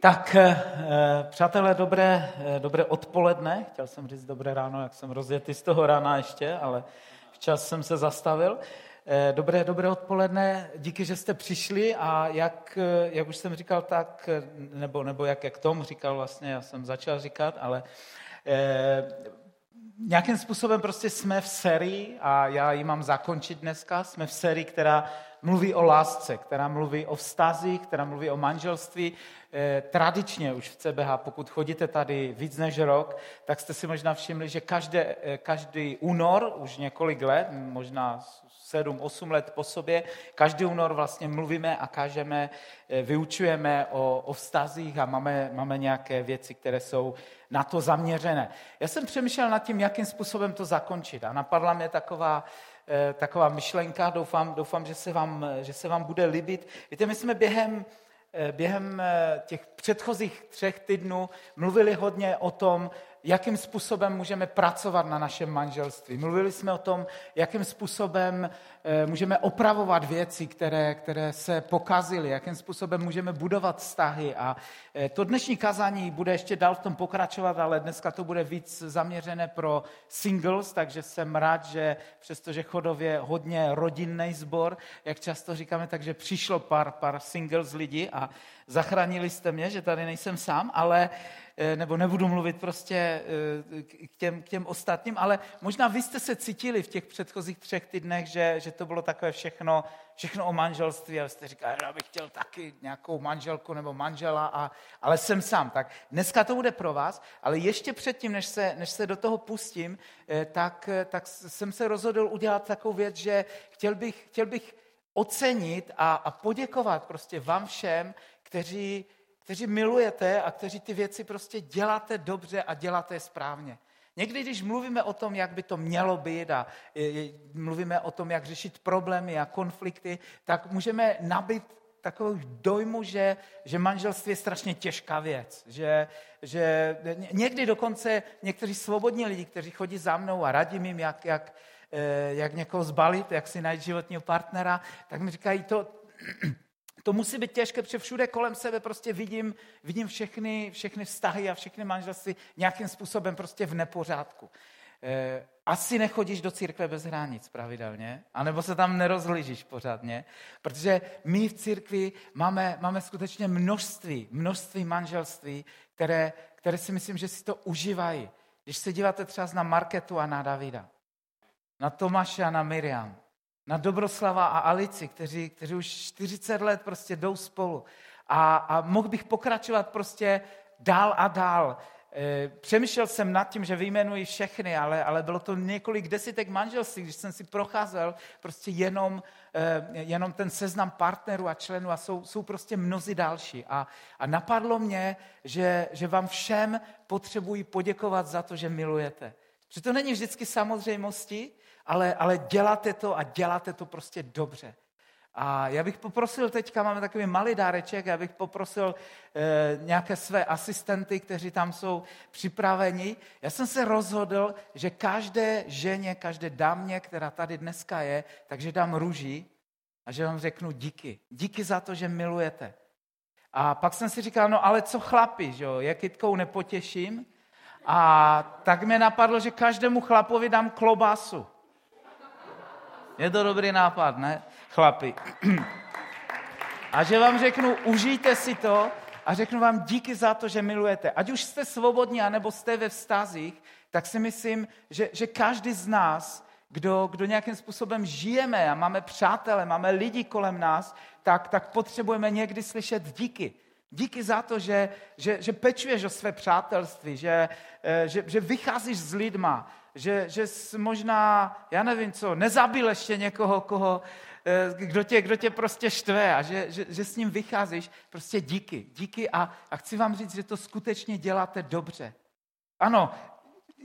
Tak, eh, přátelé, dobré, eh, dobré odpoledne. Chtěl jsem říct dobré ráno, jak jsem rozjetý z toho rána ještě, ale včas jsem se zastavil. Eh, dobré, dobré odpoledne, díky, že jste přišli a jak, jak už jsem říkal, tak, nebo, nebo jak, jak Tom říkal vlastně, já jsem začal říkat, ale eh, nějakým způsobem prostě jsme v sérii a já ji mám zakončit dneska. Jsme v sérii, která mluví o lásce, která mluví o vztazích, která mluví o manželství. Eh, tradičně už v CBH, pokud chodíte tady víc než rok, tak jste si možná všimli, že každé, eh, každý únor, už několik let, možná sedm, osm let po sobě, každý únor vlastně mluvíme a kážeme, eh, vyučujeme o, o vztazích a máme, máme nějaké věci, které jsou na to zaměřené. Já jsem přemýšlel nad tím, jakým způsobem to zakončit a napadla mě taková, taková myšlenka, doufám, doufám že, se vám, že se vám bude líbit. Víte, my jsme během Eh, během eh, těch předchozích třech týdnů mluvili hodně o tom, jakým způsobem můžeme pracovat na našem manželství. Mluvili jsme o tom, jakým způsobem eh, můžeme opravovat věci, které, které se pokazily, jakým způsobem můžeme budovat vztahy. A eh, to dnešní kazání bude ještě dál v tom pokračovat, ale dneska to bude víc zaměřené pro singles, takže jsem rád, že přestože chodově hodně rodinný sbor, jak často říkáme, takže přišlo pár, pár singles lidí a zachránili jste mě, že tady nejsem sám, ale nebo nebudu mluvit prostě eh, k těm, k těm ostatním, ale možná vy jste se cítili v těch předchozích třech týdnech, že, že to bylo takové všechno, všechno o manželství a jste říkali, já bych chtěl taky nějakou manželku nebo manžela, a, ale jsem sám. Tak dneska to bude pro vás, ale ještě předtím, než se, než se do toho pustím, eh, tak, tak jsem se rozhodl udělat takovou věc, že chtěl bych, chtěl bych ocenit a, a poděkovat prostě vám všem, kteří kteří milujete a kteří ty věci prostě děláte dobře a děláte správně. Někdy, když mluvíme o tom, jak by to mělo být a mluvíme o tom, jak řešit problémy a konflikty, tak můžeme nabít takovou dojmu, že, že manželství je strašně těžká věc. Že, že někdy dokonce někteří svobodní lidi, kteří chodí za mnou a radím jim, jak, jak, eh, jak někoho zbalit, jak si najít životního partnera, tak mi říkají, to, to musí být těžké, protože všude kolem sebe prostě vidím, vidím všechny, všechny vztahy a všechny manželství nějakým způsobem prostě v nepořádku. E, asi nechodíš do církve bez hranic pravidelně, anebo se tam nerozhlížíš pořádně, protože my v církvi máme, máme skutečně množství, množství manželství, které, které si myslím, že si to užívají. Když se díváte třeba na Marketu a na Davida, na Tomáše a na Miriam, na Dobroslava a Alici, kteří, kteří už 40 let prostě jdou spolu. A, a mohl bych pokračovat prostě dál a dál. E, přemýšlel jsem nad tím, že vyjmenuji všechny, ale, ale bylo to několik desítek manželství, když jsem si procházel prostě jenom, e, jenom ten seznam partnerů a členů a jsou, jsou prostě mnozí další. A, a napadlo mě, že, že vám všem potřebuji poděkovat za to, že milujete. Že to není vždycky samozřejmosti, ale, ale děláte to a děláte to prostě dobře. A já bych poprosil, teďka máme takový malý dáreček, já bych poprosil e, nějaké své asistenty, kteří tam jsou připraveni. Já jsem se rozhodl, že každé ženě, každé dámě, která tady dneska je, takže dám růží a že vám řeknu díky. Díky za to, že milujete. A pak jsem si říkal, no ale co chlapi, že jo, je kytkou nepotěším. A tak mě napadlo, že každému chlapovi dám klobásu. Je to dobrý nápad, ne, chlapi? A že vám řeknu, užijte si to a řeknu vám díky za to, že milujete. Ať už jste svobodní, anebo jste ve vztazích, tak si myslím, že, že každý z nás, kdo, kdo nějakým způsobem žijeme a máme přátele, máme lidi kolem nás, tak, tak potřebujeme někdy slyšet díky. Díky za to, že, že, že pečuješ o své přátelství, že, eh, že, že vycházíš s lidma, že, že jsi možná, já nevím co, nezabil ještě někoho, koho, eh, kdo tě, kdo tě prostě štve a že, že, že s ním vycházíš, prostě díky, díky a, a chci vám říct, že to skutečně děláte dobře. Ano,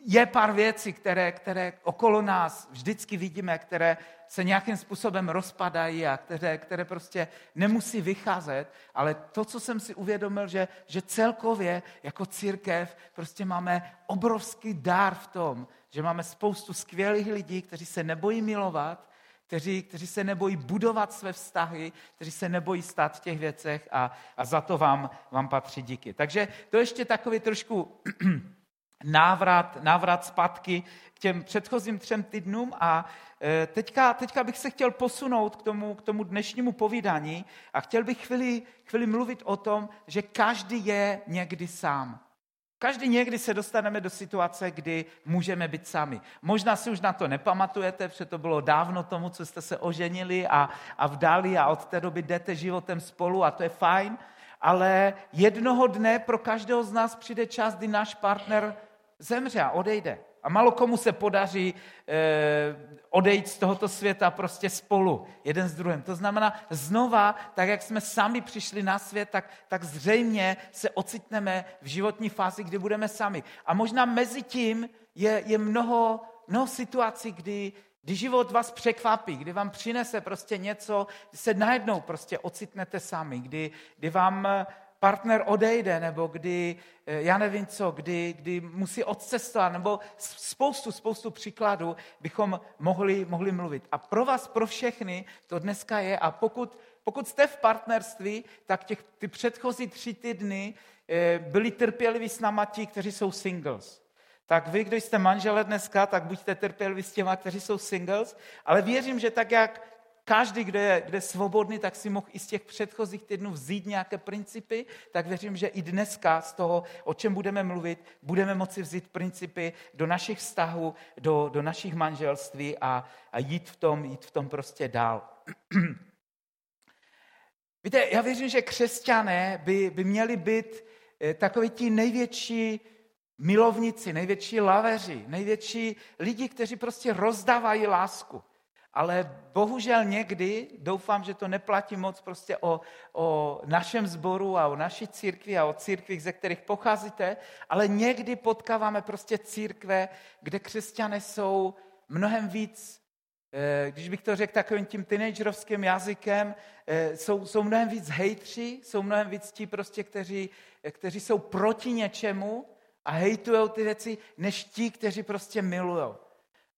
je pár věcí, které, které okolo nás vždycky vidíme, které se nějakým způsobem rozpadají a které, které prostě nemusí vycházet, ale to, co jsem si uvědomil, že, že celkově jako církev prostě máme obrovský dár v tom, že máme spoustu skvělých lidí, kteří se nebojí milovat, kteří, kteří se nebojí budovat své vztahy, kteří se nebojí stát v těch věcech a, a za to vám, vám patří díky. Takže to ještě takový trošku návrat, návrat zpátky k těm předchozím třem týdnům a e, teďka, teďka bych se chtěl posunout k tomu, k tomu dnešnímu povídání a chtěl bych chvíli, chvíli mluvit o tom, že každý je někdy sám. Každý někdy se dostaneme do situace, kdy můžeme být sami. Možná si už na to nepamatujete, protože to bylo dávno tomu, co jste se oženili a, a vdali a od té doby jdete životem spolu a to je fajn, ale jednoho dne pro každého z nás přijde čas, kdy náš partner zemře a odejde. A malo komu se podaří e, odejít z tohoto světa prostě spolu, jeden s druhým. To znamená, znova, tak jak jsme sami přišli na svět, tak, tak zřejmě se ocitneme v životní fázi, kdy budeme sami. A možná mezi tím je, je mnoho, mnoho situací, kdy, kdy život vás překvapí, kdy vám přinese prostě něco, kdy se najednou prostě ocitnete sami, kdy, kdy vám partner odejde, nebo kdy, eh, já nevím co, kdy, kdy musí odcestovat, nebo spoustu, spoustu příkladů bychom mohli, mohli mluvit. A pro vás, pro všechny to dneska je. A pokud, pokud jste v partnerství, tak těch, ty předchozí tři týdny eh, byli trpěliví s náma ti, kteří jsou singles. Tak vy, kdo jste manžele dneska, tak buďte trpěliví s těma, kteří jsou singles, ale věřím, že tak, jak každý, kdo je, kdo je svobodný, tak si mohl i z těch předchozích týdnů vzít nějaké principy, tak věřím, že i dneska z toho, o čem budeme mluvit, budeme moci vzít principy do našich vztahů, do, do našich manželství a, a jít, v tom, jít v tom prostě dál. Víte, já věřím, že křesťané by, by měli být eh, takový ti největší milovníci, největší laveři, největší lidi, kteří prostě rozdávají lásku. Ale bohužel někdy, doufám, že to neplatí moc prostě o, o našem sboru a o naší církvi a o církvích, ze kterých pocházíte, ale někdy potkáváme prostě církve, kde křesťané jsou mnohem víc, eh, když bych to řekl takovým tím teenagerovským jazykem, eh, jsou, jsou mnohem víc hejtři, jsou mnohem víc ti prostě, kteří, kteří jsou proti něčemu a hejtují ty věci, než ti, kteří prostě milují.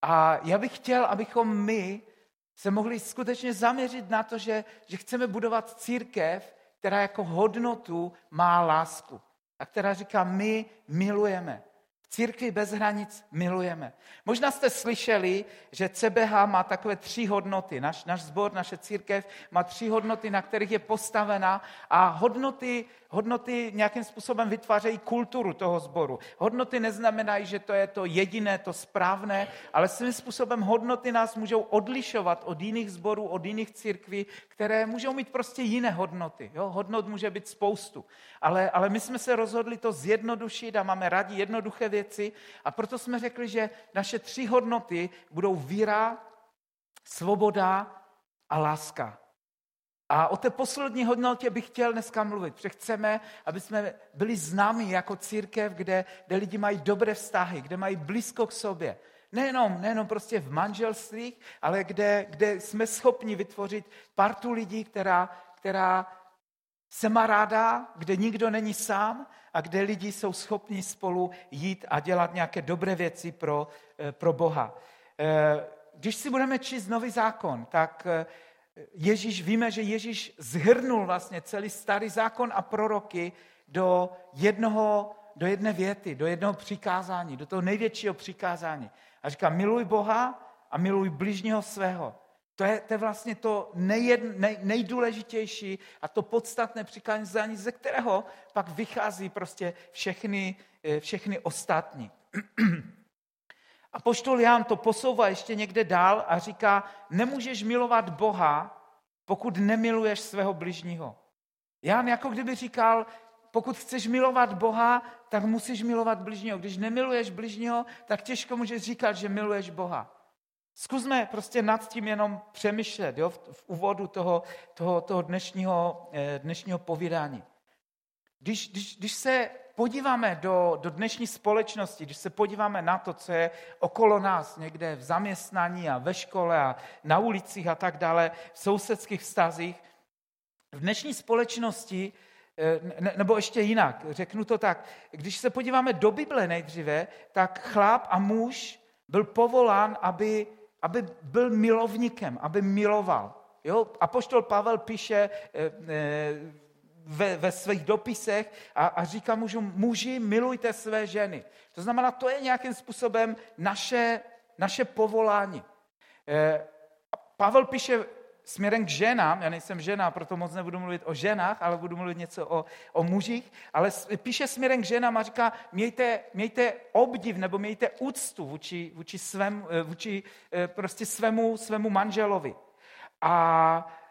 A já bych chtěl, abychom my se mohli skutečně zaměřit na to, že, že chceme budovat církev, která jako hodnotu má lásku a která říká, my milujeme. Církvi bez hranic milujeme. Možná jste slyšeli, že CBH má takové tři hodnoty. Naš, náš sbor, naše církev má tři hodnoty, na kterých je postavena a hodnoty Hodnoty nějakým způsobem vytvářejí kulturu toho sboru. Hodnoty neznamenají, že to je to jediné, to správné, ale svým způsobem hodnoty nás můžou odlišovat od jiných sborů, od jiných církví, které můžou mít prostě jiné hodnoty. Jo? Hodnot může být spoustu. Ale, ale my jsme se rozhodli to zjednodušit a máme rádi jednoduché věci a proto jsme řekli, že naše tři hodnoty budou víra, svoboda a láska. A o té poslední hodnotě bych chtěl dneska mluvit, protože chceme, aby jsme byli známi jako církev, kde, kde lidi mají dobré vztahy, kde mají blízko k sobě. Nejenom, nejenom prostě v manželstvích, ale kde, kde jsme schopni vytvořit partu lidí, která, která se má ráda, kde nikdo není sám a kde lidi jsou schopni spolu jít a dělat nějaké dobré věci pro, eh, pro Boha. Eh, když si budeme číst nový zákon, tak eh, Ježíš, víme, že Ježíš zhrnul vlastně celý starý zákon a proroky do jednoho, do jedné věty, do jednoho přikázání, do toho největšího přikázání. A říká, miluj Boha a miluj bližního svého. To je, to je vlastně to nejed, nej, nejdůležitější a to podstatné přikázání, ze kterého pak vychází prostě všechny, eh, všechny ostatní. A poštol Jan to posouvá ještě někde dál a říká, nemůžeš milovat Boha, pokud nemiluješ svého bližního. Jan jako kdyby říkal, pokud chceš milovat Boha, tak musíš milovat bližního. Když nemiluješ bližního, tak těžko můžeš říkat, že miluješ Boha. Zkusme prostě nad tím jenom přemýšlet jo, v, v úvodu toho, toho, toho dnešního, eh, dnešního povídání. Když, když, když se podíváme do, do dnešní společnosti, když se podíváme na to, co je okolo nás, někde v zaměstnání a ve škole a na ulicích a tak dále, v sousedských vztazích, v dnešní společnosti, eh, nebo ještě jinak, řeknu to tak, když se podíváme do Bible nejdříve, tak chlap a muž byl povolán, aby, aby byl milovníkem, aby miloval. Jo? Apoštol Pavel píše e, e, ve, ve svých dopisech a, a říká mužům, muži, milujte své ženy. To znamená, to je nějakým způsobem naše, naše povolání. E, Pavel píše směrem k ženám, já nejsem žena, proto moc nebudu mluvit o ženách, ale budu mluvit něco o, o mužích, ale píše směrem k ženám a říká, mějte, mějte obdiv nebo mějte úctu vůči, vůči, svém, vůči prostě svému, svému manželovi. A Eh,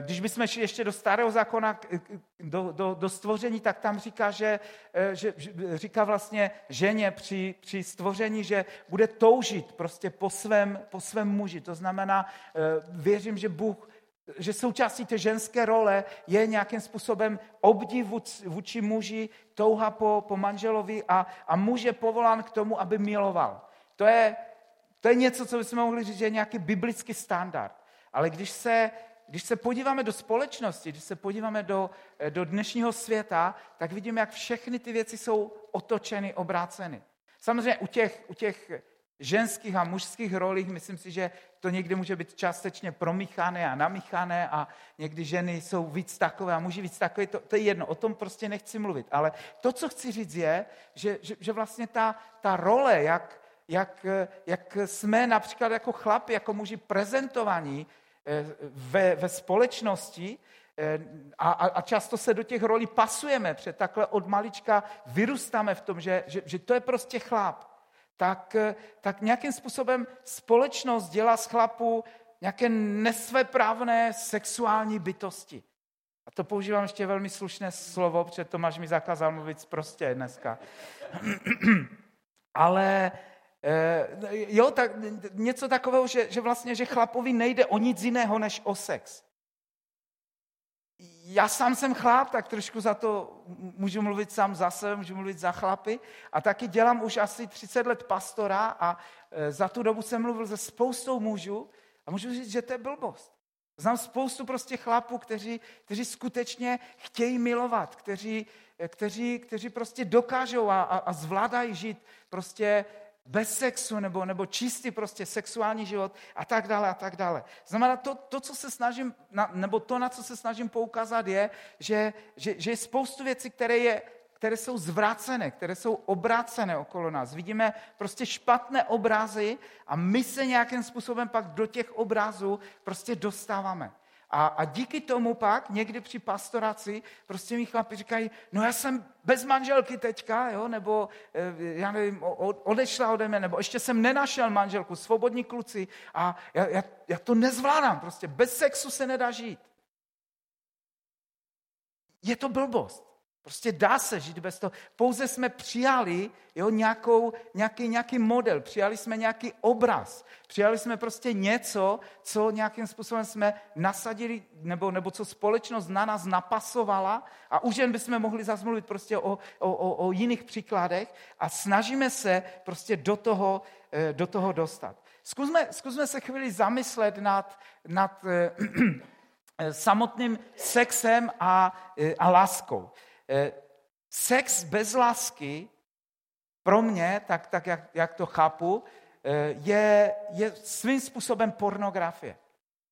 když bychom šli ještě do starého zákona, do, do, do stvoření, tak tam říká, že, eh, že říká vlastně ženě při, při stvoření, že bude toužit prostě po svém, po svém muži. To znamená, eh, věřím, že Bůh že součástí té ženské role je nějakým způsobem obdiv vůči muži, touha po, po manželovi a, a muž je povolán k tomu, aby miloval. To je, to je něco, co bychom mohli říct, že je nějaký biblický standard. Ale když se když se podíváme do společnosti, když se podíváme do, eh, do dnešního světa, tak vidíme, jak všechny ty věci jsou otočeny, obráceny. Samozřejmě u těch, u těch ženských a mužských rolích, myslím si, že to někdy může být částečně promíchané a namíchané a někdy ženy jsou víc takové a muži víc takové, to, to je jedno, o tom prostě nechci mluvit. Ale to, co chci říct, je, že, že, že vlastně ta, ta role, jak, jak, jak jsme například jako chlapi, jako muži prezentovaní, Eh, ve, ve společnosti eh, a, a často se do těch rolí pasujeme, protože takhle od malička vyrůstáme v tom, že, že, že to je prostě chlap, tak, eh, tak nějakým způsobem společnost dělá z chlapu nějaké nesvéprávné sexuální bytosti. A to používám ještě velmi slušné slovo, protože Tomáš mi zakázal mluvit prostě dneska. Ale Eh, jo, tak něco takového, že, že vlastně, že chlapovi nejde o nic jiného než o sex. Já sám jsem chlap, tak trošku za to můžu mluvit sám za sebe, můžu mluvit za chlapy. A taky dělám už asi 30 let pastora a eh, za tu dobu jsem mluvil se spoustou mužů a můžu říct, že to je blbost. Znám spoustu prostě chlapů, kteří, kteří skutečně chtějí milovat, kteří, eh, kteří, kteří prostě dokážou a, a, a zvládají žít prostě bez sexu nebo, nebo čistý prostě sexuální život a tak dále a tak dále. Znamená to, to co se snažím, na, nebo to, na co se snažím poukázat je, že, že, že je spoustu věcí, které, je, které jsou zvrácené, které jsou obrácené okolo nás. Vidíme prostě špatné obrazy a my se nějakým způsobem pak do těch obrazů prostě dostáváme. A, a díky tomu pak někdy při pastoraci prostě mi chlapi říkají, no já jsem bez manželky teďka, jo, nebo eh, já nevím, odešla ode mě, nebo ještě jsem nenašel manželku, svobodní kluci a já, já, já to nezvládám, prostě bez sexu se nedá žít. Je to blbost. Prostě dá se žít bez toho. Pouze jsme přijali jo, nějakou, nějaký, nějaký model, přijali jsme nějaký obraz, přijali jsme prostě něco, co nějakým způsobem jsme nasadili, nebo, nebo co společnost na nás napasovala a už jen bychom mohli zazmluvit prostě o, o, o, o jiných příkladech a snažíme se prostě do toho, eh, do toho dostat. Zkusme, zkusme se chvíli zamyslet nad, nad eh, samotným sexem a, eh, a láskou. Eh, sex bez lásky pro mě, tak, tak jak, jak to chápu, eh, je, je svým způsobem pornografie.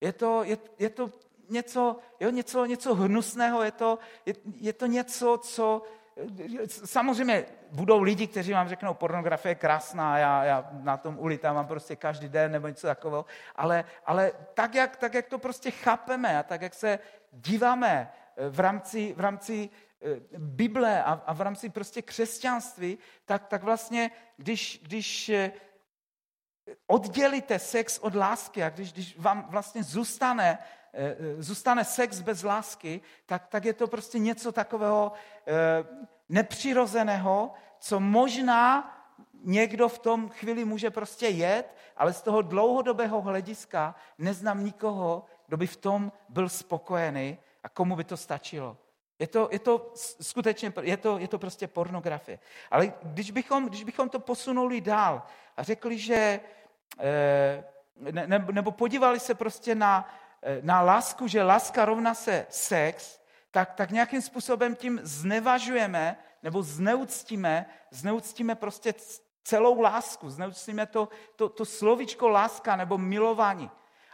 Je to, je, je to něco, jo, něco, něco hnusného, je to, je, je to něco, co... Eh, samozřejmě budou lidi, kteří vám řeknou, pornografie je krásná, já, já na tom ulitávám prostě každý den nebo něco takového, ale, ale tak, jak, tak, jak to prostě chápeme a tak, jak se díváme v rámci, v rámci Bible a, a v rámci prostě křesťanství, tak, tak vlastně, když, když eh, oddělíte sex od lásky a když, když vám vlastně zůstane, eh, zůstane sex bez lásky, tak, tak je to prostě něco takového nepřirozeného, co možná někdo v tom chvíli může prostě jet, ale z toho dlouhodobého hlediska neznám nikoho, kdo by v tom byl spokojený a komu by to stačilo. Je to, je to skutečně, je to, je to prostě pornografie. Ale když bychom, když bychom to posunuli dál a řekli, že, eh, ne, nebo podívali se prostě na, eh, na lásku, že láska rovná se sex, tak, tak nějakým způsobem tím znevažujeme nebo zneuctíme, zneuctíme prostě celou lásku, zneužijeme to, to, to slovičko láska nebo milování.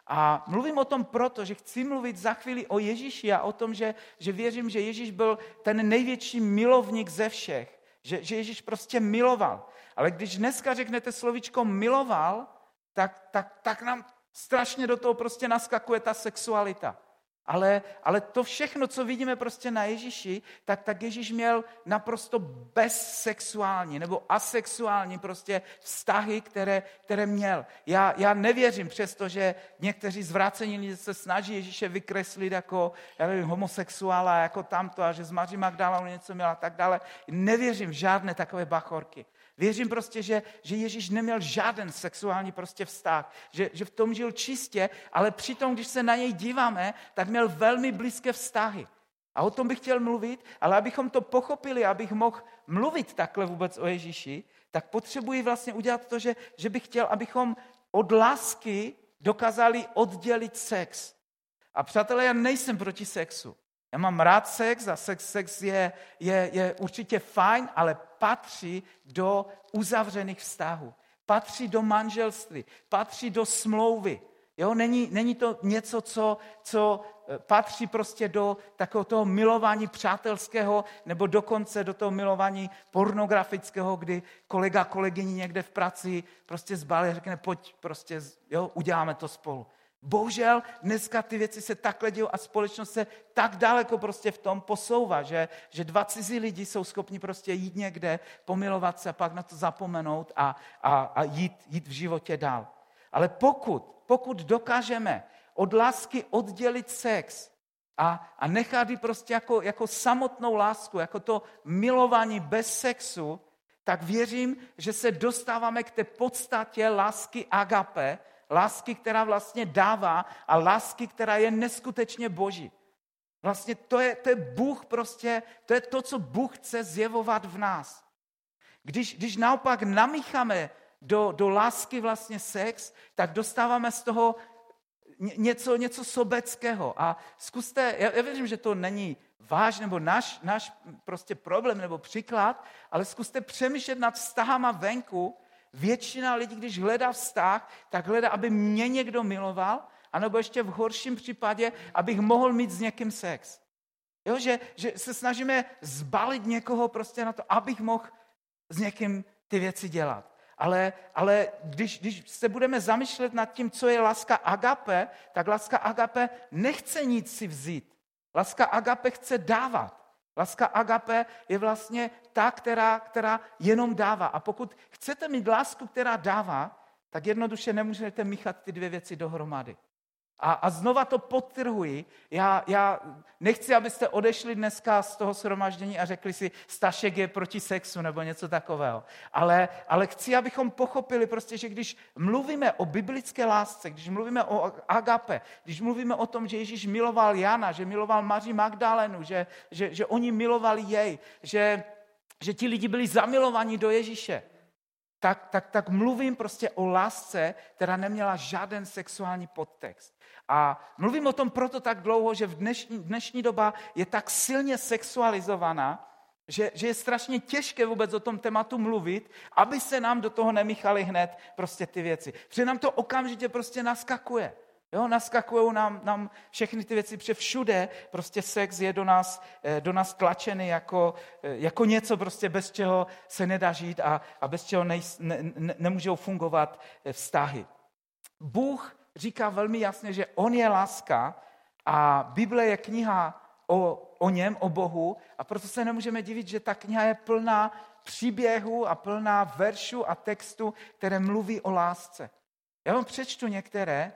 A mluvím o tom proto, že chci mluvit za chvíli o Ježíši a o tom, že, že věřím, že Ježíš byl ten největší milovník ze všech. Že, že Ježíš prostě miloval. Ale když dneska řeknete slovičko miloval, tak, tak, tak nám strašně do toho prostě naskakuje ta sexualita. Ale, ale to všechno, co vidíme prostě na Ježíši, tak, tak Ježíš měl naprosto bezsexuální nebo asexuální prostě vztahy, které, které měl. Já, já nevěřím, přestože někteří zvrácení lidé se snaží Ježíše vykreslit jako já nevím, homosexuála, jako tamto a že z Maří Magdalénou něco měla a tak dále. Nevěřím v žádné takové bachorky. Věřím prostě, že, že Ježíš neměl žádný sexuální prostě vztah, že, že v tom žil čistě, ale přitom, když se na něj díváme, tak měl velmi blízké vztahy. A o tom bych chtěl mluvit, ale abychom to pochopili, abych mohl mluvit takhle vůbec o Ježíši, tak potřebuji vlastně udělat to, že, že bych chtěl, abychom od lásky dokázali oddělit sex. A přátelé, já nejsem proti sexu. Já mám rád sex a sex, sex je, je, je určitě fajn, ale patří do uzavřených vztahů. Patří do manželství, patří do smlouvy. Jo, není, není to něco, co, co eh, patří prostě do takového toho milování přátelského nebo dokonce do toho milování pornografického, kdy kolega kolegyni někde v práci prostě zbalí a řekne, pojď, prostě, jo, uděláme to spolu. Bohužel dneska ty věci se takhle dějí a společnost se tak daleko prostě v tom posouvá, že, že dva cizí lidi jsou schopni prostě jít někde, pomilovat se, pak na to zapomenout a, a, a jít, jít v životě dál. Ale pokud, pokud dokážeme od lásky oddělit sex a, a nechat ji prostě jako, jako samotnou lásku, jako to milování bez sexu, tak věřím, že se dostáváme k té podstatě lásky agape, Lásky, která vlastně dává a lásky, která je neskutečně boží. Vlastně to je, to je Bůh prostě, to je to, co Bůh chce zjevovat v nás. Když, když naopak namícháme do, do lásky vlastně sex, tak dostáváme z toho něco, něco sobeckého. A zkuste, já, já věřím, že to není váš nebo náš, náš prostě problém nebo příklad, ale zkuste přemýšlet nad vztahama venku Většina lidí, když hledá vztah, tak hledá, aby mě někdo miloval, anebo ještě v horším případě, abych mohl mít s někým sex. Jo, že, že se snažíme zbalit někoho prostě na to, abych mohl s někým ty věci dělat. Ale, ale když, když se budeme zamýšlet nad tím, co je láska agape, tak láska agape nechce nic si vzít. Láska agape chce dávat. Láska agape je vlastně ta, která, která jenom dává. A pokud chcete mít lásku, která dává, tak jednoduše nemůžete míchat ty dvě věci dohromady. A, a znova to podtrhuji. Já, já nechci, abyste odešli dneska z toho shromaždění a řekli si, Stašek je proti sexu nebo něco takového. Ale, ale chci, abychom pochopili prostě, že když mluvíme o biblické lásce, když mluvíme o agape, když mluvíme o tom, že Ježíš miloval Jana, že miloval Maří Magdalenu, že, že, že oni milovali jej, že, že ti lidi byli zamilovaní do Ježíše, tak, tak, tak mluvím prostě o lásce, která neměla žádný sexuální podtext. A mluvím o tom proto tak dlouho, že v dnešní, dnešní doba je tak silně sexualizovaná, že, že je strašně těžké vůbec o tom tématu mluvit, aby se nám do toho nemíchaly hned prostě ty věci. Protože nám to okamžitě prostě naskakuje. Jo, naskakují nám, nám všechny ty věci, protože všude prostě sex je do nás, eh, do nás tlačený jako, eh, jako něco, prostě bez čeho se nedá žít a, a bez čeho nej, ne, ne, nemůžou fungovat eh, vztahy. Bůh říká velmi jasně, že On je láska a Bible je kniha o, o něm, o Bohu a proto se nemůžeme divit, že ta kniha je plná příběhů a plná veršů a textů, které mluví o lásce. Já vám přečtu některé,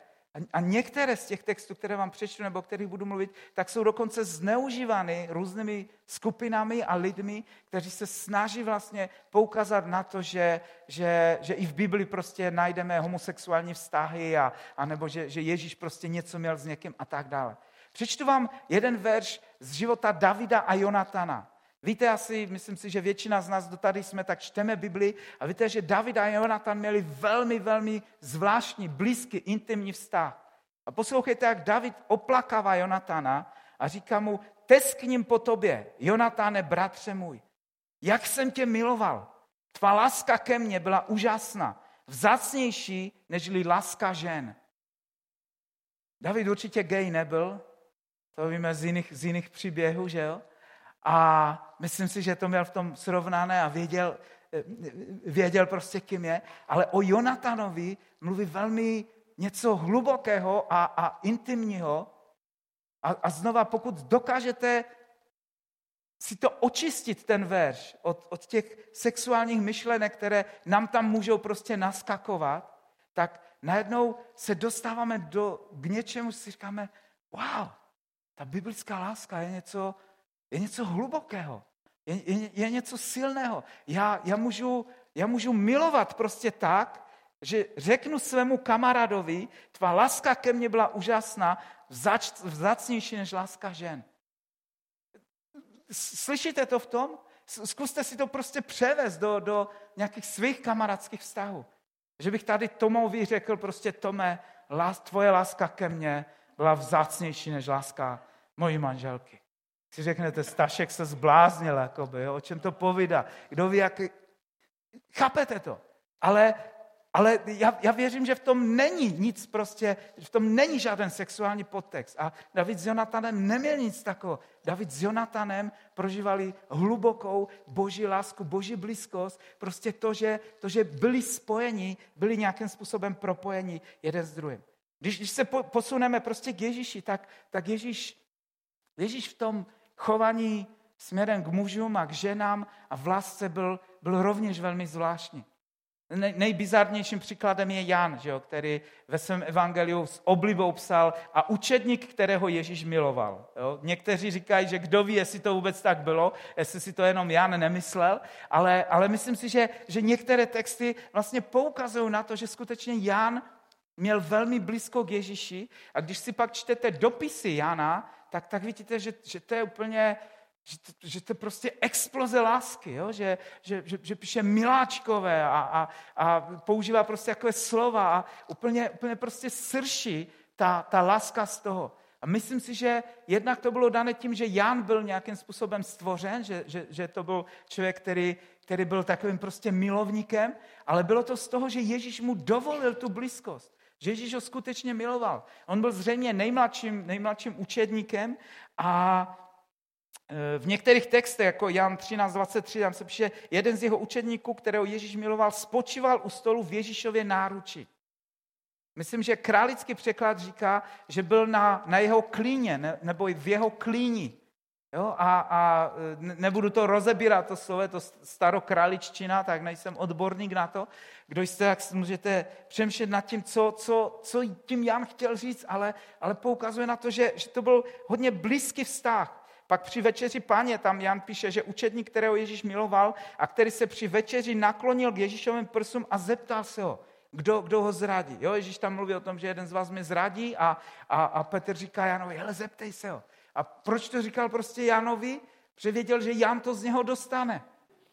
a některé z těch textů, které vám přečtu nebo o kterých budu mluvit, tak jsou dokonce zneužívány různými skupinami a lidmi, kteří se snaží vlastně poukazat na to, že, že, že i v Bibli prostě najdeme homosexuální vztahy a, a nebo že, že Ježíš prostě něco měl s někým a tak dále. Přečtu vám jeden verš z života Davida a Jonatana. Víte asi, myslím si, že většina z nás, kdo tady jsme, tak čteme Bibli a víte, že David a Jonatan měli velmi, velmi zvláštní, blízký, intimní vztah. A poslouchejte, jak David oplakává Jonatana a říká mu, teskním po tobě, Jonatane, bratře můj, jak jsem tě miloval, Tvá láska ke mně byla úžasná, vzácnější nežli láska žen. David určitě gay nebyl, to víme z jiných, z jiných příběhů, že jo? A myslím si, že to měl v tom srovnané a věděl, věděl prostě, kým je. Ale o Jonatanovi mluví velmi něco hlubokého a, a intimního. A, a znova, pokud dokážete si to očistit, ten verš, od, od těch sexuálních myšlenek, které nám tam můžou prostě naskakovat, tak najednou se dostáváme do, k něčemu, si říkáme, wow, ta biblická láska je něco, je něco hlubokého, je, je, je něco silného. Já, já, můžu, já můžu milovat prostě tak, že řeknu svému kamarádovi, tvá láska ke mně byla úžasná, vzač, vzácnější než láska žen. Slyšíte to v tom? Zkuste si to prostě převést do, do nějakých svých kamarádských vztahů. Že bych tady Tomovi řekl prostě, Tome, tvoje láska ke mně byla vzácnější než láska mojí manželky. Si řeknete, Stašek se zbláznil, jakoby, jo? o čem to povídá. Kdo ví, jak... Chápete to? Ale, ale já, já věřím, že v tom není nic prostě, v tom není žádný sexuální podtext. A David s Jonatanem neměl nic takového. David s Jonatanem prožívali hlubokou boží lásku, boží blízkost, prostě to, že, to, že byli spojeni, byli nějakým způsobem propojeni jeden s druhým. Když, když se po, posuneme prostě k Ježíši, tak, tak Ježíš, Ježíš v tom chovaní směrem k mužům a k ženám a v lásce byl, byl rovněž velmi zvláštní. Nej, nejbizarnějším příkladem je Jan, že jo, který ve svém evangeliu s oblibou psal a učedník, kterého Ježíš miloval. Jo. Někteří říkají, že kdo ví, jestli to vůbec tak bylo, jestli si to jenom Jan nemyslel, ale, ale myslím si, že, že některé texty vlastně poukazují na to, že skutečně Jan měl velmi blízko k Ježíši a když si pak čtete dopisy Jana, tak, tak vidíte, že, že to je úplně, že to, že to prostě exploze lásky, jo? Že, že, že, že píše miláčkové a, a, a používá prostě takové slova a úplně, úplně prostě srší ta, ta láska z toho. A myslím si, že jednak to bylo dané tím, že Jan byl nějakým způsobem stvořen, že, že, že to byl člověk, který, který byl takovým prostě milovníkem, ale bylo to z toho, že Ježíš mu dovolil tu blízkost. Že Ježíš ho skutečně miloval. On byl zřejmě nejmladším, nejmladším učedníkem a e, v některých textech, jako Jan 13.23, tam se píše, jeden z jeho učedníků, kterého Ježíš miloval, spočíval u stolu v Ježíšově náruči. Myslím, že králický překlad říká, že byl na, na jeho klíně, nebo v jeho klíni. Jo? A, a nebudu to rozebírat, to slovo je to starokráličtina, tak nejsem odborník na to. Kdo jste, tak můžete přemýšlet nad tím, co, co, co tím Jan chtěl říct, ale, ale poukazuje na to, že, že to byl hodně blízký vztah. Pak při večeři páně tam Jan píše, že učedník, kterého Ježíš miloval a který se při večeři naklonil k Ježíšovým prsům a zeptal se ho, kdo, kdo ho zradí. Jo, Ježíš tam mluví o tom, že jeden z vás mě zradí a, a, a Petr říká Janovi, hele, zeptej se ho. A proč to říkal prostě Janovi? Protože věděl, že Jan to z něho dostane.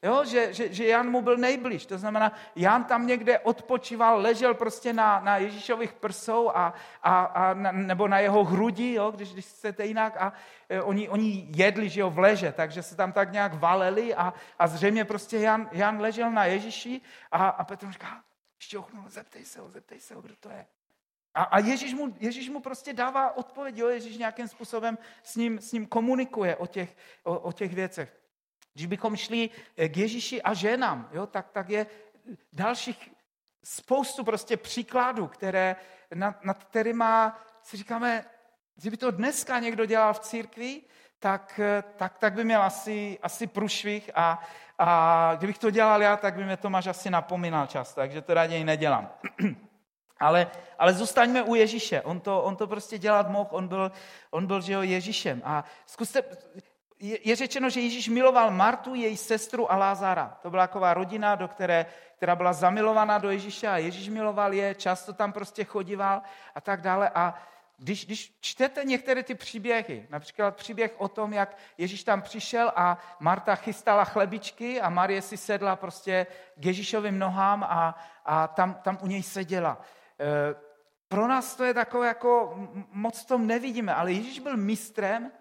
Jo, že, že, že Jan mu byl nejbliž. To znamená, Jan tam někde odpočíval, ležel prostě na, na Ježíšových prsou a, a, a nebo na jeho hrudi, jo, když, když chcete jinak. A e, oni, oni jedli, že jo, v leže, takže se tam tak nějak valeli a, a zřejmě prostě Jan, Jan ležel na Ježíši a, a Petr říká, šťouchnul, zeptej se ho, zeptej se ho, kdo to je. A, a Ježíš, mu, Ježíš mu prostě dává odpověď, jo? Ježíš nějakým způsobem s ním, s ním komunikuje o těch, o, o těch věcech. Když bychom šli eh, k Ježíši a ženám, jo, tak, tak je dalších spoustu prostě příkladů, které, nad, nad kterými si říkáme, kdyby to dneska někdo dělal v církvi, tak, eh, tak, tak by měl asi, asi průšvih a, a kdybych to dělal já, tak by mě Tomáš asi napomínal často, takže to raději nedělám. Ale, ale zůstaňme u Ježíše. On to, on to prostě dělat mohl, on byl, on byl že jo, Ježíšem. A zkuste, je, je řečeno, že Ježíš miloval Martu, její sestru a Lázara. To byla taková rodina, do které, která byla zamilovaná do Ježíše a Ježíš miloval je, často tam prostě chodíval a tak dále. A když, když čtete některé ty příběhy, například příběh o tom, jak Ježíš tam přišel a Marta chystala chlebičky a Marie si sedla prostě k Ježíšovým nohám a, a tam, tam u něj seděla. Eh, pro nás to je takové, jako moc tom nevidíme, ale Ježíš byl mistrem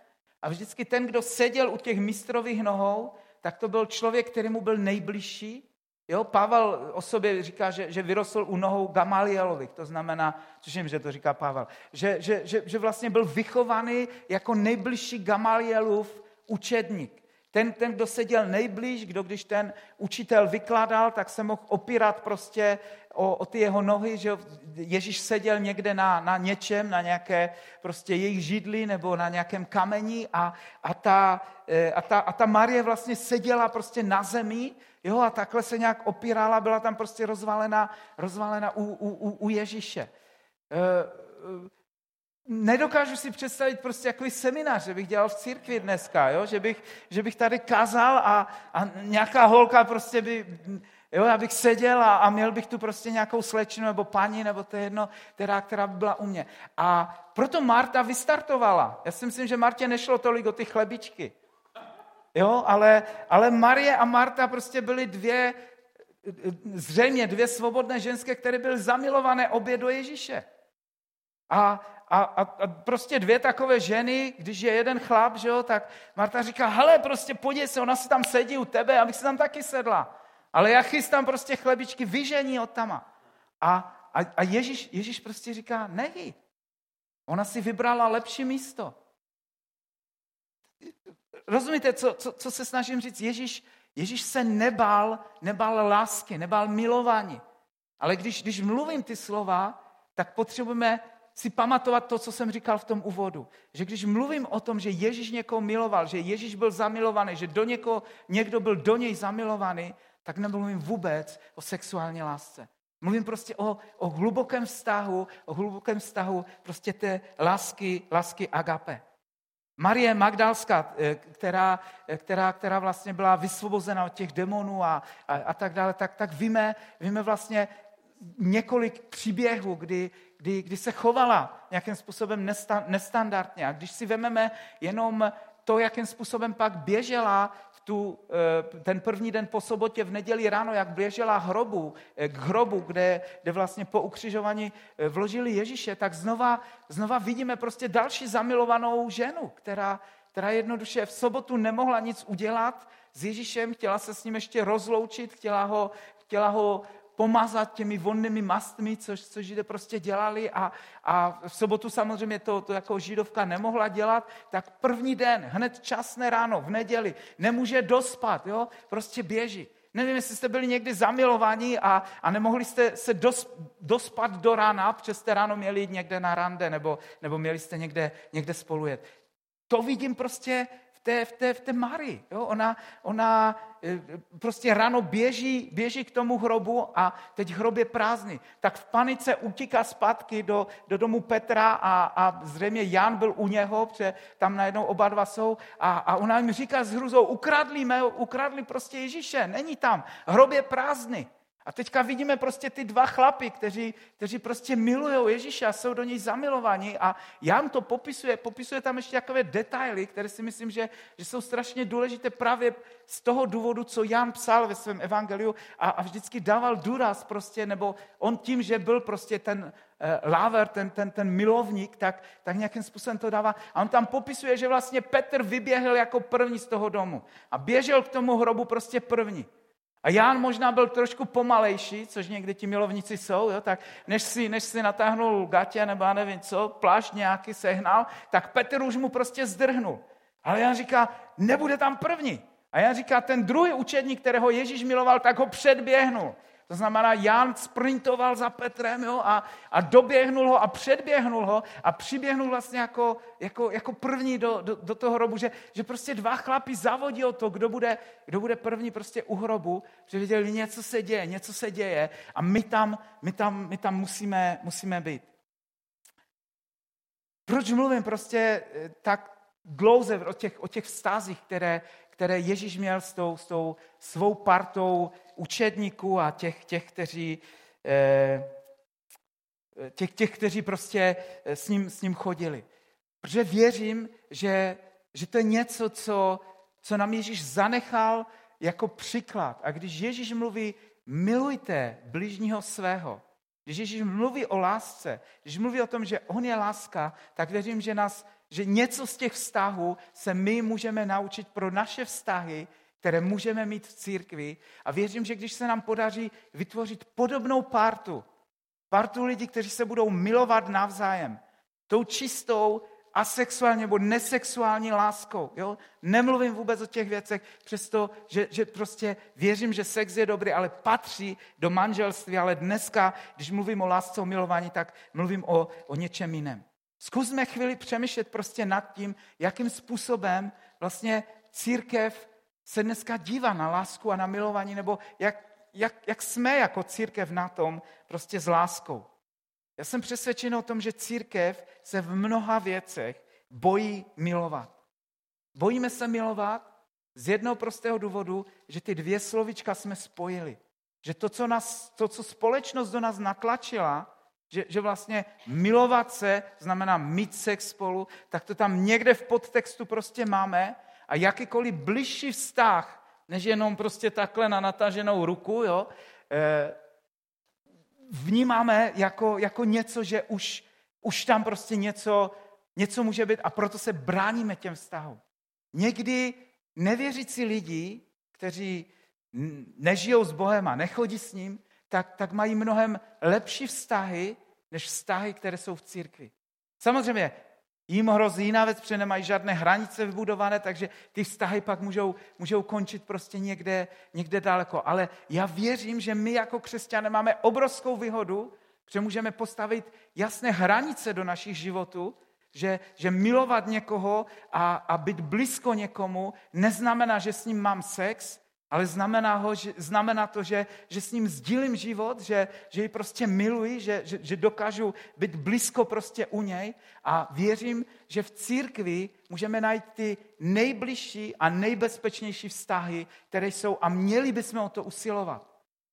a vždycky ten, kdo seděl u těch mistrových nohou, tak to byl člověk, který mu byl nejbližší Jo, Pavel o sobě říká, že, že vyrostl u nohou Gamalielových, to znamená, tuším, že to říká Pavel, že, že, že, že vlastně byl vychovaný jako nejbližší Gamalielův učedník. Ten, ten, kdo seděl nejblíž, kdo když ten učitel vykládal, tak se mohl opírat prostě o, o ty jeho nohy, že Ježíš seděl někde na, na něčem, na nějaké prostě jejich židli nebo na nějakém kameni a, a, ta, e, a, ta, a ta Marie vlastně seděla prostě na zemi jo, a takhle se nějak opírala, byla tam prostě rozvalena, rozvalena u, u, u Ježíše. E, e, nedokážu si představit prostě jaký seminář, že bych dělal v církvi dneska, jo? Že, bych, že bych tady kázal a, a nějaká holka prostě by, jo, já bych seděl a, a měl bych tu prostě nějakou slečnu nebo paní, nebo to je jedno, která, která by byla u mě. A proto Marta vystartovala. Já si myslím, že Martě nešlo tolik o ty chlebičky. Jo, ale, ale Marie a Marta prostě byly dvě, zřejmě dvě svobodné ženské, které byly zamilované obě do Ježíše. A, a, a, a prostě dvě takové ženy, když je jeden chlap, že jo, tak Marta říká, hele, prostě podívej se, ona si tam sedí u tebe, abych si tam taky sedla. Ale já chystám prostě chlebičky, vyžení od tama. A, a, a Ježíš, Ježíš prostě říká, nehy. Ona si vybrala lepší místo. Rozumíte, co, co, co se snažím říct? Ježíš, Ježíš se nebál, nebál lásky, nebál milování. Ale když, když mluvím ty slova, tak potřebujeme si pamatovat to, co jsem říkal v tom úvodu. Že když mluvím o tom, že Ježíš někoho miloval, že Ježíš byl zamilovaný, že do někoho, někdo byl do něj zamilovaný, tak nemluvím vůbec o sexuální lásce. Mluvím prostě o, o hlubokém vztahu, o hlubokém vztahu prostě té lásky, lásky agape. Marie Magdalská, eh, která, eh, která, která vlastně byla vysvobozena od těch demonů a, a, a tak dále, tak, tak víme, víme vlastně několik příběhů, kdy, kdy, kdy se chovala nějakým způsobem nestandardně. A když si vezmeme jenom to, jakým způsobem pak běžela v tu, eh, ten první den po sobotě v neděli ráno, jak běžela hrobu, eh, k hrobu, kde, kde vlastně po ukřižování eh, vložili Ježíše, tak znova, znova vidíme prostě další zamilovanou ženu, která, která jednoduše v sobotu nemohla nic udělat s Ježíšem, chtěla se s ním ještě rozloučit, chtěla ho, chtěla ho pomazat těmi vonnými mastmi, což, co židé prostě dělali a, a v sobotu samozřejmě to, to jako židovka nemohla dělat, tak první den, hned časné ráno, v neděli, nemůže dospat, jo? prostě běží. Nevím, jestli jste byli někdy zamilovaní a, a nemohli jste se dos, dospat do rána, přes jste ráno měli jít někde na rande nebo, nebo měli jste někde, někde spolu jet. To vidím prostě té, v té, v té Mary. Jo? Ona, ona e, prostě ráno běží, běží k tomu hrobu a teď hrob je prázdný. Tak v panice utíká zpátky do, do domu Petra a, a zřejmě Jan byl u něho, protože tam najednou oba dva jsou a, a ona jim říká s hruzou, ukradli, mé, ukradli prostě Ježíše, není tam, hrob je prázdný. A teďka vidíme prostě ty dva chlapy, kteří, kteří prostě milují Ježíše a jsou do něj zamilovaní a Jan to popisuje, popisuje tam ještě takové detaily, které si myslím, že, že jsou strašně důležité právě z toho důvodu, co Jan psal ve svém evangeliu a, a vždycky dával důraz prostě, nebo on tím, že byl prostě ten eh, láver, ten, ten, ten milovník, tak, tak nějakým způsobem to dává. A on tam popisuje, že vlastně Petr vyběhl jako první z toho domu a běžel k tomu hrobu prostě první. A Ján možná byl trošku pomalejší, což někdy ti milovníci jsou, jo, tak než si, než si natáhnul gatě nebo já nevím co, plášť nějaký sehnal, tak Petr už mu prostě zdrhnul. Ale Jan říká, nebude tam první. A Jan říká, ten druhý učedník, kterého Ježíš miloval, tak ho předběhnul. To znamená, Jan sprintoval za Petrem jo, a, a doběhnul ho a předběhnul ho a přiběhnul vlastně jako, jako, jako první do, do, do toho hrobu, že, že prostě dva chlapi zavodí o to, kdo bude, kdo bude první prostě u hrobu, že viděli, něco se děje, něco se děje a my tam, my tam, my tam musíme, musíme být. Proč mluvím prostě eh, tak dlouze o těch, o těch vztazích, které, které Ježíš měl s tou, s tou svou partou učedníků a těch, těch kteří, eh, těch, těch, kteří prostě eh, s ním, s ním chodili. Protože věřím, že, že to je něco, co, co nám Ježíš zanechal jako příklad. A když Ježíš mluví, milujte bližního svého, když Ježíš mluví o lásce, když mluví o tom, že on je láska, tak věřím, že, nás, že něco z těch vztahů se my můžeme naučit pro naše vztahy které můžeme mít v církvi a věřím, že když se nám podaří vytvořit podobnou partu, partu lidí, kteří se budou milovat navzájem, tou čistou, asexuální nebo nesexuální láskou. Jo? Nemluvím vůbec o těch věcech, přesto, že, že prostě věřím, že sex je dobrý, ale patří do manželství, ale dneska, když mluvím o lásce, o milování, tak mluvím o, o něčem jiném. Zkusme chvíli přemýšlet prostě nad tím, jakým způsobem vlastně církev se dneska dívá na lásku a na milování, nebo jak, jak, jak jsme jako církev na tom prostě s láskou. Já jsem přesvědčen o tom, že církev se v mnoha věcech bojí milovat. Bojíme se milovat z jednoho prostého důvodu, že ty dvě slovička jsme spojili. Že to, co, nás, to, co společnost do nás natlačila, že, že vlastně milovat se znamená mít sex spolu, tak to tam někde v podtextu prostě máme a jakýkoliv bližší vztah, než jenom prostě takhle na nataženou ruku, jo, eh, vnímáme jako, jako něco, že už, už tam prostě něco, něco může být a proto se bráníme těm vztahům. Někdy nevěřící lidi, kteří nežijou s Bohem a nechodí s ním, tak, tak mají mnohem lepší vztahy, než vztahy, které jsou v církvi. Samozřejmě jim hrozí jiná věc, protože nemají žádné hranice vybudované, takže ty vztahy pak můžou, můžou končit prostě někde, někde daleko. Ale já věřím, že my jako křesťané máme obrovskou výhodu, že můžeme postavit jasné hranice do našich životů, že, že milovat někoho a, a být blízko někomu neznamená, že s ním mám sex, ale znamená, ho, že, znamená to, že, že s ním sdílím život, že, že ji prostě miluji, že, že, že dokážu být blízko prostě u něj a věřím, že v církvi můžeme najít ty nejbližší a nejbezpečnější vztahy, které jsou a měli bychom o to usilovat.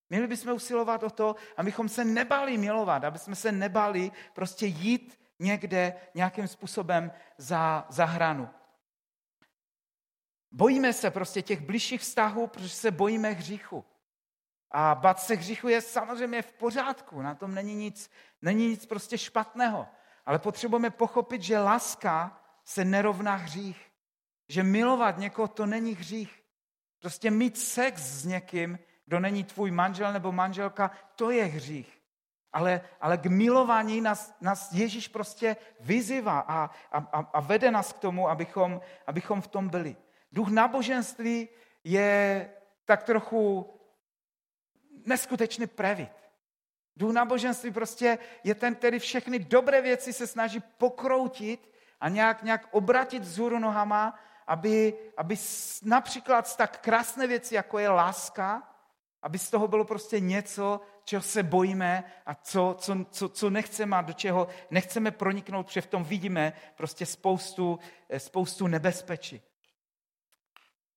Měli bychom usilovat o to, abychom se nebali milovat, aby jsme se nebali prostě jít někde nějakým způsobem za, za hranu. Bojíme se prostě těch bližších vztahů, protože se bojíme hříchu. A bát se hříchu je samozřejmě v pořádku, na tom není nic, není nic prostě špatného. Ale potřebujeme pochopit, že láska se nerovná hřích. Že milovat někoho to není hřích. Prostě mít sex s někým, kdo není tvůj manžel nebo manželka, to je hřích. Ale, ale k milování nás, nás Ježíš prostě vyzývá a, a, a vede nás k tomu, abychom, abychom v tom byli. Duch náboženství je tak trochu neskutečný previt. Duch náboženství prostě je ten, který všechny dobré věci se snaží pokroutit a nějak, nějak obratit vzhůru nohama, aby, aby například z tak krásné věci, jako je láska, aby z toho bylo prostě něco, čeho se bojíme a co, co, co, co nechceme a do čeho nechceme proniknout, protože v tom vidíme prostě spoustu, spoustu nebezpečí.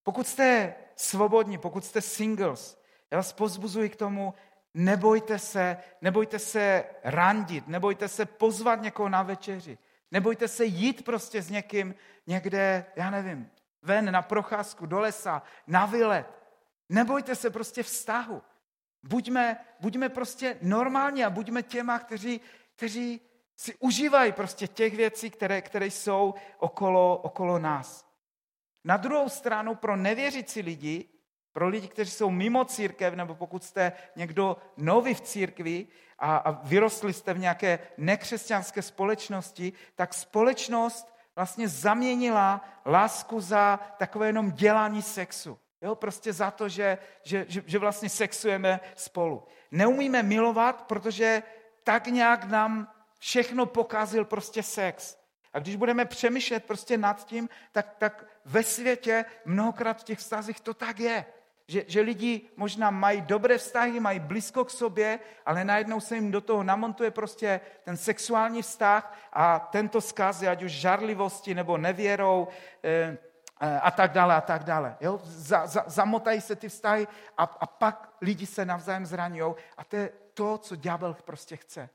Pokud jste svobodní, pokud jste singles, já vás pozbuzuji k tomu, nebojte se, nebojte se randit, nebojte se pozvat někoho na večeři, nebojte se jít prostě s někým někde, já nevím, ven na procházku, do lesa, na vylet. Nebojte se prostě vztahu. Buďme, buďme prostě normální a buďme těma, kteří, kteří si užívají prostě těch věcí, které, které jsou okolo, okolo nás. Na druhou stranu pro nevěřící lidi, pro lidi, kteří jsou mimo církev, nebo pokud jste někdo nový v církvi a, a vyrostli jste v nějaké nekřesťanské společnosti, tak společnost vlastně zaměnila lásku za takové jenom dělání sexu. Jo, prostě za to, že, že, že, že vlastně sexujeme spolu. Neumíme milovat, protože tak nějak nám všechno pokazil prostě sex. A když budeme přemýšlet prostě nad tím, tak, tak ve světě mnohokrát v těch vztazích to tak je. Že, že lidi možná mají dobré vztahy, mají blízko k sobě, ale najednou se jim do toho namontuje prostě ten sexuální vztah a tento zkaz, ať už žarlivosti nebo nevěrou eh, eh, a tak dále a tak dále. Jo? Za, za, zamotají se ty vztahy a, a pak lidi se navzájem zraňují a to je to, co ďábel prostě chce.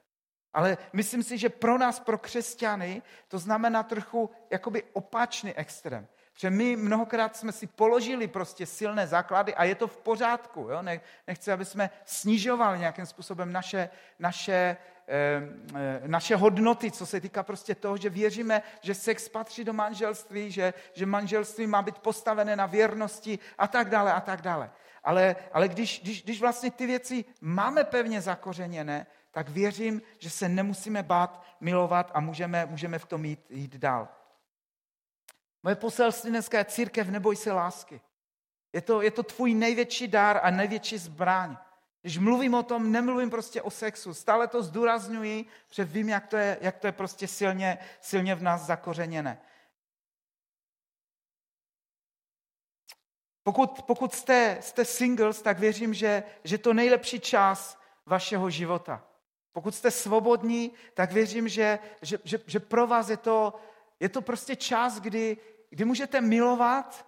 Ale myslím si, že pro nás, pro křesťany, to znamená trochu jakoby opačný extrém. Protože my mnohokrát jsme si položili prostě silné základy a je to v pořádku. Jo? Nechci, aby jsme snižovali nějakým způsobem naše, naše, eh, eh, naše hodnoty, co se týká prostě toho, že věříme, že sex patří do manželství, že, že manželství má být postavené na věrnosti a tak dále a tak dále. Ale, ale když, když, když vlastně ty věci máme pevně zakořeněné, tak věřím, že se nemusíme bát milovat a můžeme, můžeme v tom jít, jít dál. Moje poselství dneska je církev, neboj se lásky. Je to, je to tvůj největší dár a největší zbraň. Když mluvím o tom, nemluvím prostě o sexu. Stále to zdůrazňuji, protože vím, jak to je, jak to je prostě silně, silně v nás zakořeněné. Pokud, pokud jste, jste singles, tak věřím, že, že to nejlepší čas vašeho života. Pokud jste svobodní, tak věřím, že, že, že, že pro vás je to, je to prostě čas, kdy, kdy můžete milovat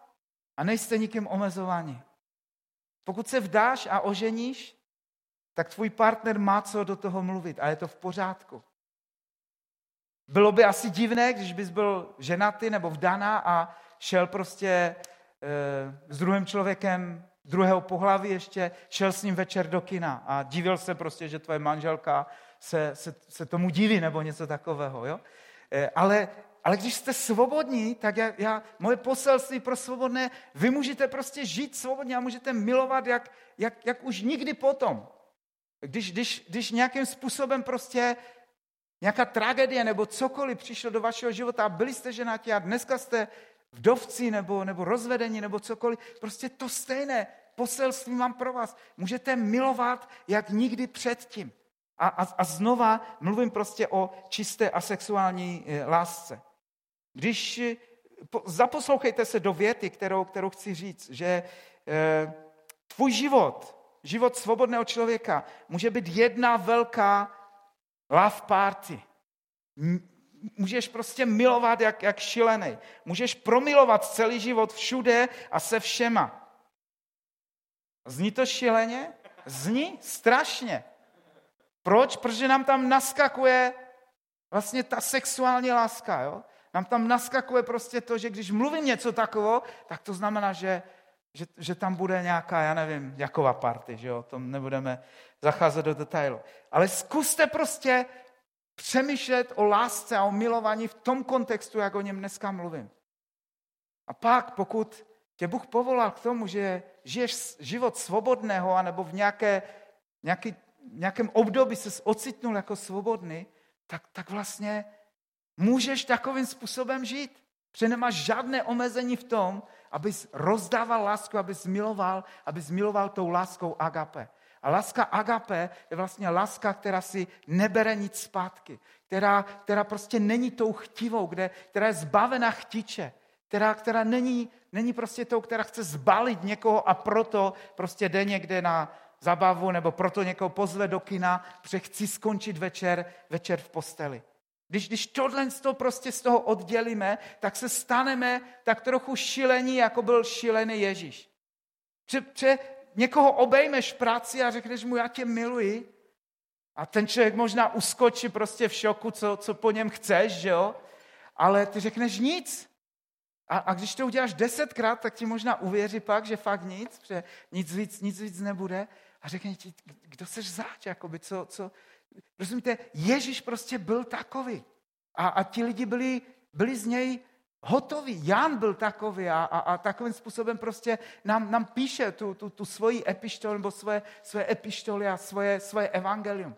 a nejste nikým omezovaní. Pokud se vdáš a oženíš, tak tvůj partner má co do toho mluvit a je to v pořádku. Bylo by asi divné, když bys byl ženatý nebo vdaná a šel prostě e, s druhým člověkem druhého pohlaví ještě, šel s ním večer do kina a divil se prostě, že tvoje manželka se, se, se tomu diví nebo něco takového. Jo? E, ale ale když jste svobodní, tak já, já, moje poselství pro svobodné, vy můžete prostě žít svobodně a můžete milovat, jak, jak, jak už nikdy potom. Když, když, když nějakým způsobem prostě nějaká tragédie nebo cokoliv přišlo do vašeho života a byli jste ženatí a dneska jste vdovci nebo, nebo rozvedení nebo cokoliv, prostě to stejné poselství mám pro vás. Můžete milovat jak nikdy předtím. A, a, a znova mluvím prostě o čisté a sexuální eh, lásce. Když eh, zaposlouchejte se do věty, kterou, kterou chci říct, že e, tvůj život, život svobodného člověka, může být jedna velká love party. Můžeš prostě milovat jak, jak šilený. Můžeš promilovat celý život všude a se všema. Zní to šileně? Zní strašně. Proč? Protože nám tam naskakuje vlastně ta sexuální láska. Jo? Nám tam naskakuje prostě to, že když mluvím něco takového, tak to znamená, že, že, že tam bude nějaká, já nevím, jaková party, že jo, tom nebudeme zacházet do detailu. Ale zkuste prostě přemýšlet o lásce a o milování v tom kontextu, jak o něm dneska mluvím. A pak, pokud tě Bůh povolal k tomu, že žiješ život svobodného, anebo v nějaké, nějaký, nějakém období se ocitnul jako svobodný, tak, tak vlastně můžeš takovým způsobem žít. Protože nemáš žádné omezení v tom, abys rozdával lásku, abys miloval, abys miloval tou láskou agape. A láska agape je vlastně láska, která si nebere nic zpátky, která, která prostě není tou chtivou, kde, která je zbavena chtiče, která, která není, není prostě tou, která chce zbalit někoho a proto prostě jde někde na zabavu nebo proto někoho pozve do kina, protože chci skončit večer, večer v posteli. Když, když tohle to prostě z toho oddělíme, tak se staneme tak trochu šilení, jako byl šilený Ježíš. Pře, pře, někoho obejmeš v práci a řekneš mu, já tě miluji. A ten člověk možná uskočí prostě v šoku, co, co po něm chceš, že jo? Ale ty řekneš nic. A, a když to uděláš desetkrát, tak ti možná uvěří pak, že fakt nic, že nic víc, nic víc nebude. A řekne ti, kdo seš zač, jakoby, co, co, Rozumíte, Ježíš prostě byl takový. A, a ti lidi byli, byli z něj hotoví. Jan byl takový a, a, a takovým způsobem prostě nám, nám píše tu, tu, tu svoji epištolu nebo svoje, svoje epištoly a svoje, svoje evangelium.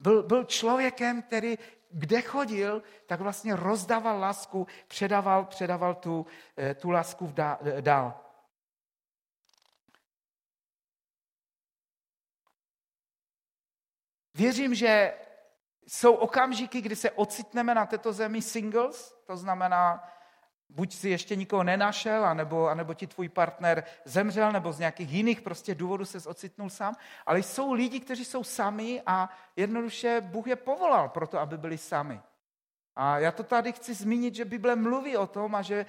Byl, byl člověkem, který kde chodil, tak vlastně rozdával lásku, předával, předával tu, eh, tu lásku dál. Věřím, že jsou okamžiky, kdy se ocitneme na této zemi singles, to znamená, buď si ještě nikoho nenašel, anebo, anebo ti tvůj partner zemřel, nebo z nějakých jiných prostě důvodů se ocitnul sám, ale jsou lidi, kteří jsou sami a jednoduše Bůh je povolal pro to, aby byli sami. A já to tady chci zmínit, že Bible mluví o tom a že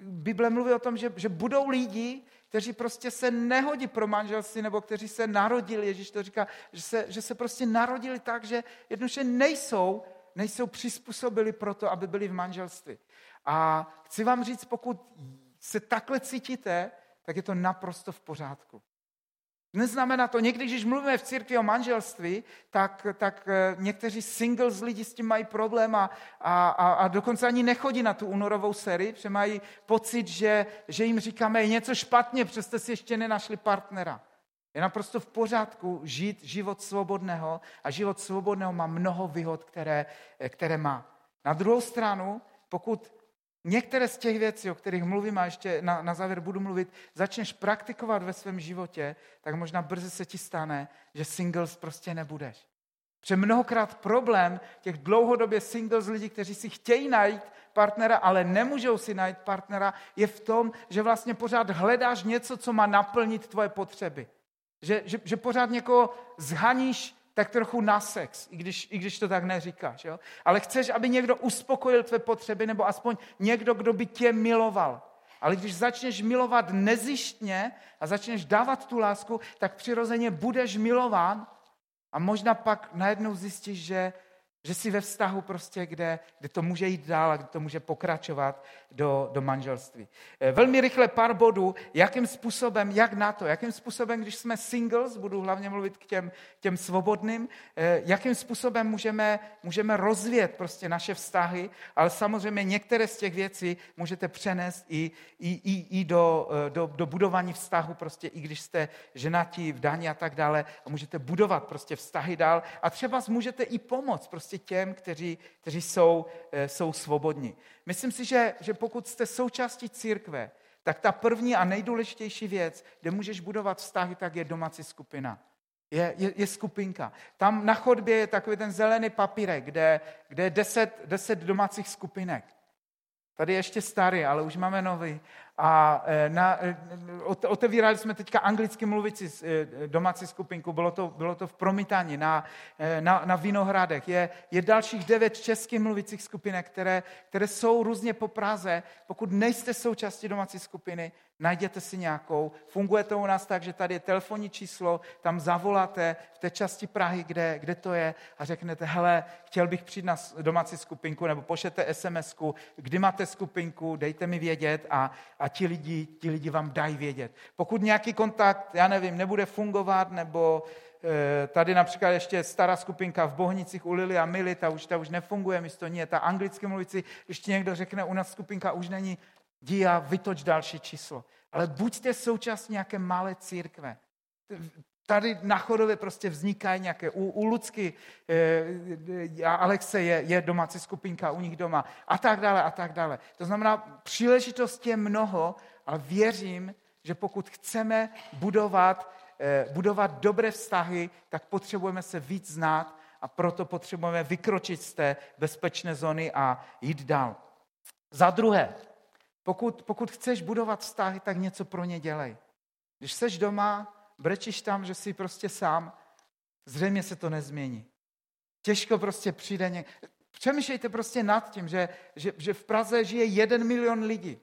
Bible mluví o tom, že, že budou lidi, kteří prostě se nehodí pro manželství, nebo kteří se narodili, Ježíš to říká, že se, že se prostě narodili tak, že jednoduše nejsou, nejsou přizpůsobili pro to, aby byli v manželství. A chci vám říct, pokud se takhle cítíte, tak je to naprosto v pořádku. Neznamená to, někdy, když mluvíme v církvi o manželství, tak, tak eh, někteří singles lidi s tím mají problém a, a, a, dokonce ani nechodí na tu únorovou sérii, protože mají pocit, že, že jim říkáme, je něco špatně, přesto si ještě nenašli partnera. Je naprosto v pořádku žít život svobodného a život svobodného má mnoho výhod, které, eh, které má. Na druhou stranu, pokud některé z těch věcí, o kterých mluvím a ještě na, na závěr budu mluvit, začneš praktikovat ve svém životě, tak možná brzy se ti stane, že singles prostě nebudeš. Protože mnohokrát problém těch dlouhodobě singles lidí, kteří si chtějí najít partnera, ale nemůžou si najít partnera, je v tom, že vlastně pořád hledáš něco, co má naplnit tvoje potřeby. Že, že, že pořád někoho zhaníš tak trochu na sex, i když, i když to tak neříkáš. Jo? Ale chceš, aby někdo uspokojil tvé potřeby, nebo aspoň někdo, kdo by tě miloval. Ale když začneš milovat nezištně a začneš dávat tu lásku, tak přirozeně budeš milován a možná pak najednou zjistíš, že že jsi ve vztahu prostě, kde, kde to může jít dál a kde to může pokračovat do, do manželství. Eh, velmi rychle pár bodů, jakým způsobem, jak na to, jakým způsobem, když jsme singles, budu hlavně mluvit k těm, těm svobodným, eh, jakým způsobem můžeme, můžeme rozvíjet prostě naše vztahy, ale samozřejmě některé z těch věcí můžete přenést i, i, i, i do, eh, do, do budování vztahu, prostě i když jste ženatí, v daní a tak dále, a můžete budovat prostě vztahy dál a třeba můžete i pomoct prostě prostě těm, kteří, kteří jsou, eh, jsou svobodní. Myslím si, že, že pokud jste součástí církve, tak ta první a nejdůležitější věc, kde můžeš budovat vztahy, tak je domácí skupina. Je, je, je skupinka. Tam na chodbě je takový ten zelený papírek, kde, kde je deset, deset domácích skupinek. Tady je ještě starý, ale už máme nový. A e, na, e, otevírali jsme teďka anglicky mluvící e, domácí skupinku, bylo to, bylo to v Promítání na, na, na Vinohradech. Je, je dalších devět českých mluvících skupinek, které, které jsou různě po Praze. Pokud nejste součástí domácí skupiny, najděte si nějakou. Funguje to u nás tak, že tady je telefonní číslo, tam zavoláte v té části Prahy, kde, kde to je a řeknete, hele, chtěl bych přijít na domácí skupinku, nebo pošlete sms kdy máte skupinku, dejte mi vědět a, a ti, lidi, ti lidi vám dají vědět. Pokud nějaký kontakt, já nevím, nebude fungovat, nebo e, tady například ještě stará skupinka v Bohnicích u Lily a Mily, ta už, ta už nefunguje, místo ní je ta anglicky mluvící, když ti někdo řekne, u nás skupinka už není, jdi a vytoč další číslo. Ale buďte součástí nějaké malé církve. Tady na Chodově prostě vznikají nějaké, u, u Lucky e, a Alexe je, je domácí skupinka u nich doma a tak dále a tak dále. To znamená, příležitostí je mnoho a věřím, že pokud chceme budovat, e, budovat dobré vztahy, tak potřebujeme se víc znát a proto potřebujeme vykročit z té bezpečné zóny a jít dál. Za druhé, pokud, pokud chceš budovat vztahy, tak něco pro ně dělej. Když jsi doma, brečíš tam, že jsi prostě sám, zřejmě se to nezmění. Těžko prostě přijde ně... Přemýšlejte prostě nad tím, že, že, že v Praze žije jeden milion lidí.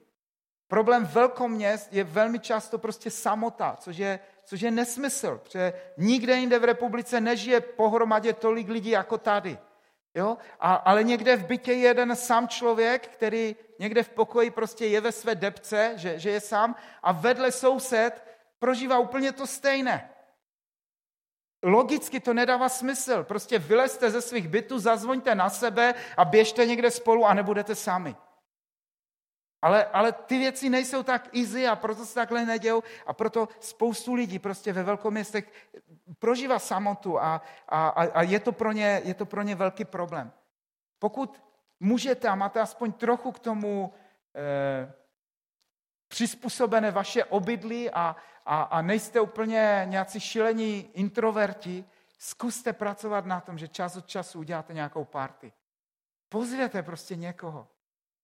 Problém velkoměst je velmi často prostě samota, což je, což je nesmysl, protože nikde jinde v republice nežije pohromadě tolik lidí jako tady. Jo? A, ale někde v bytě je jeden sám člověk, který někde v pokoji prostě je ve své depce, že, že je sám a vedle soused prožívá úplně to stejné. Logicky to nedává smysl. Prostě vylezte ze svých bytů, zazvoňte na sebe a běžte někde spolu a nebudete sami. Ale, ale ty věci nejsou tak easy a proto se takhle nedějou a proto spoustu lidí prostě ve velkoměstech prožívá samotu a, a, a je, to pro ně, je to pro ně velký problém. Pokud můžete a máte aspoň trochu k tomu eh, přizpůsobené vaše obydlí a, a, a nejste úplně nějací šilení introverti, zkuste pracovat na tom, že čas od času uděláte nějakou party. Pozvěte prostě někoho.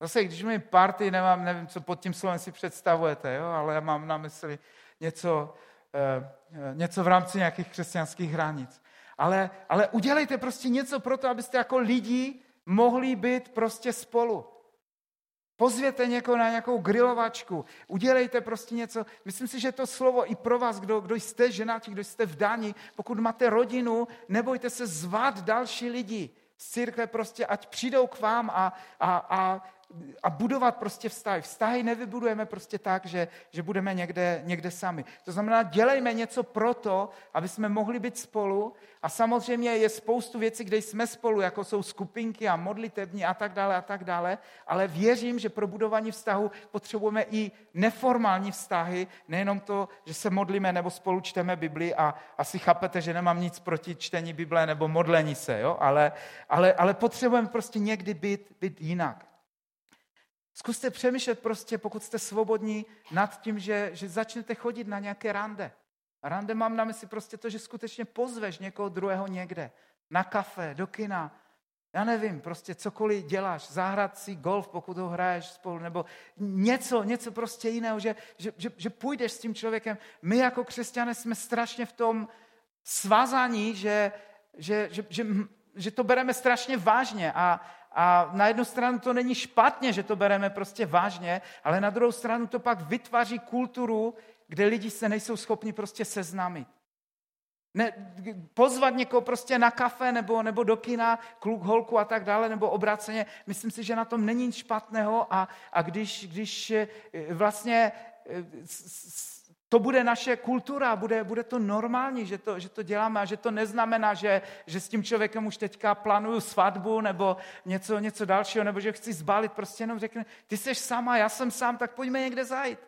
Zase, když mi party, nemám, nevím, co pod tím slovem si představujete, jo? ale já mám na mysli něco, eh, něco v rámci nějakých křesťanských hranic. Ale, ale udělejte prostě něco pro to, abyste jako lidi mohli být prostě spolu. Pozvěte někoho na nějakou grilovačku, udělejte prostě něco. Myslím si, že to slovo i pro vás, kdo, kdo jste ženatí, kdo jste vdáni, pokud máte rodinu, nebojte se zvat další lidi z církve prostě, ať přijdou k vám a, a, a a budovat prostě vztahy. Vztahy nevybudujeme prostě tak, že, že budeme někde, někde sami. To znamená, dělejme něco proto, aby jsme mohli být spolu a samozřejmě je spoustu věcí, kde jsme spolu, jako jsou skupinky a modlitební a tak dále a tak dále, ale věřím, že pro budování vztahu potřebujeme i neformální vztahy, nejenom to, že se modlíme nebo spolu čteme Bibli a asi chápete, že nemám nic proti čtení Bible nebo modlení se, jo? Ale, ale, ale potřebujeme prostě někdy být, být jinak. Zkuste přemýšlet prostě, pokud jste svobodní, nad tím, že, že začnete chodit na nějaké rande. Rande mám na mysli prostě to, že skutečně pozveš někoho druhého někde. Na kafe, do kina, já nevím, prostě cokoliv děláš, zahrát si golf, pokud ho hraješ spolu, nebo něco, něco prostě jiného, že, že, že, že půjdeš s tím člověkem. My jako křesťané jsme strašně v tom svázaní, že, že, že, že, že to bereme strašně vážně a, a na jednu stranu to není špatně, že to bereme prostě vážně, ale na druhou stranu to pak vytváří kulturu, kde lidi se nejsou schopni prostě seznámit. Ne, pozvat někoho prostě na kafe nebo, nebo do kina, kluk, holku a tak dále, nebo obráceně. Myslím si, že na tom není nic špatného a, a když, když eh, vlastně eh, to bude naše kultura, bude, bude to normální, že to, že to děláme a že to neznamená, že, že s tím člověkem už teďka plánuju svatbu nebo něco, něco dalšího, nebo že chci zbalit, prostě jenom řekne, ty jsi sama, já jsem sám, tak pojďme někde zajít.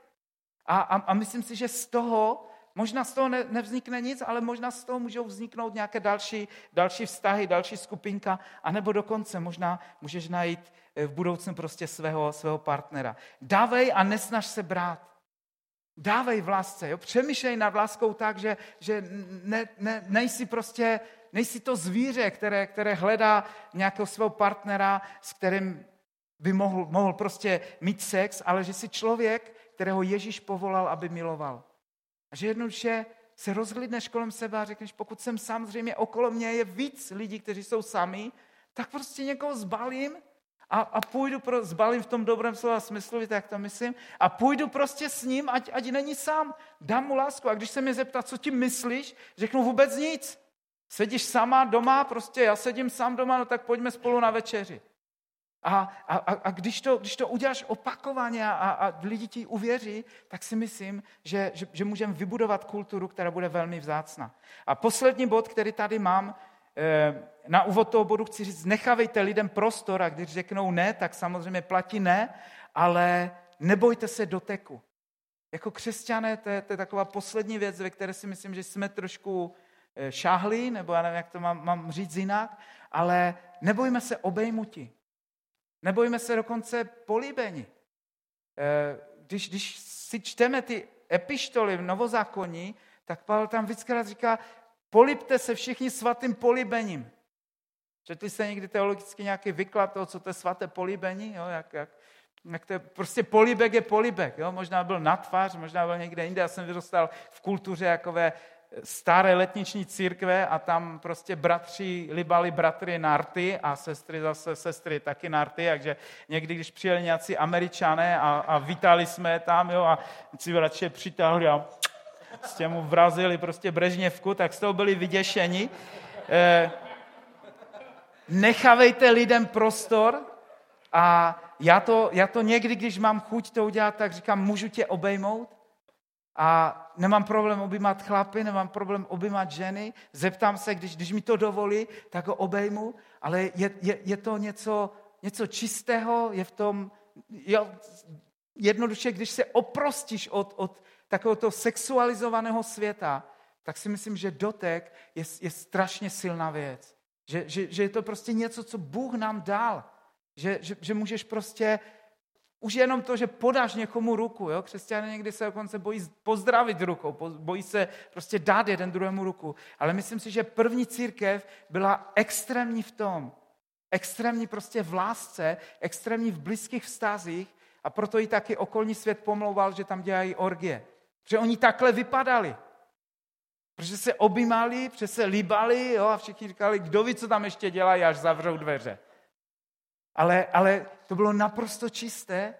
A, a, a myslím si, že z toho, možná z toho ne, nevznikne nic, ale možná z toho můžou vzniknout nějaké další, další vztahy, další skupinka, anebo dokonce možná můžeš najít eh, v budoucnu prostě svého, svého partnera. Dávej a nesnaž se brát. Dávej v lásce, jo? přemýšlej nad láskou tak, že, že ne, ne, nejsi prostě, nejsi to zvíře, které, které hledá nějakého svého partnera, s kterým by mohl, mohl prostě mít sex, ale že jsi člověk, kterého Ježíš povolal, aby miloval. A že jednoduše se rozhlídneš kolem sebe a řekneš, pokud jsem samozřejmě okolo mě je víc lidí, kteří jsou sami, tak prostě někoho zbalím a, a půjdu, pro, zbalím v tom dobrém slova smyslu, tak to myslím, a půjdu prostě s ním, ať, ať není sám. Dám mu lásku. A když se mě zeptá, co ti myslíš, řeknu vůbec nic. Sedíš sama doma, prostě já sedím sám doma, no tak pojďme spolu na večeři. A, a, a když, to, když to uděláš opakovaně a, a lidi ti uvěří, tak si myslím, že, že, že můžeme vybudovat kulturu, která bude velmi vzácná. A poslední bod, který tady mám, na úvod toho bodu chci říct, nechávejte lidem prostor a když řeknou ne, tak samozřejmě platí ne, ale nebojte se doteku. Jako křesťané, to je, to je taková poslední věc, ve které si myslím, že jsme trošku eh, šáhli, nebo já nevím, jak to mám, mám říct jinak, ale nebojme se obejmuti. Nebojme se dokonce políbení. Eh, když, když si čteme ty epištoly v Novozákonní, tak Pavel tam vždycky říká, políbte se všichni svatým políbením. Četli jste někdy teologicky nějaký vyklad toho, co to je svaté políbení? Jo? Jak, jak, jak to je, prostě políbek je políbek. Jo? Možná byl na tvář, možná byl někde jinde. Já jsem vyrůstal v kultuře jakové staré letniční církve a tam prostě bratři libali bratry narty a sestry zase sestry taky narty, takže někdy, když přijeli nějací američané a, a vítali jsme tam, jo, a si radši přitáhli a s těmu vrazili prostě brežněvku, tak z toho byli vyděšeni. Eh, nechavejte lidem prostor a já to, já to někdy, když mám chuť to udělat, tak říkám, můžu tě obejmout? A nemám problém objímat chlapy, nemám problém objímat ženy. Zeptám se, když, když mi to dovolí, tak ho obejmu, ale je, je, je to něco, něco čistého, je v tom, jo, jednoduše, když se oprostíš od, od takového sexualizovaného světa, tak si myslím, že dotek je, je strašně silná věc. Že, že, že je to prostě něco, co Bůh nám dal. Že, že, že můžeš prostě už jenom to, že podáš někomu ruku, jo? křesťané někdy se dokonce bojí pozdravit rukou, bojí se prostě dát jeden druhému ruku. Ale myslím si, že první církev byla extrémní v tom, extrémní prostě v lásce, extrémní v blízkých vztazích a proto i taky okolní svět pomlouval, že tam dělají orgie. Protože oni takhle vypadali. Protože se objímali, protože se líbali jo? a všichni říkali, kdo ví, co tam ještě dělají, až zavřou dveře. Ale, ale to bylo naprosto čisté,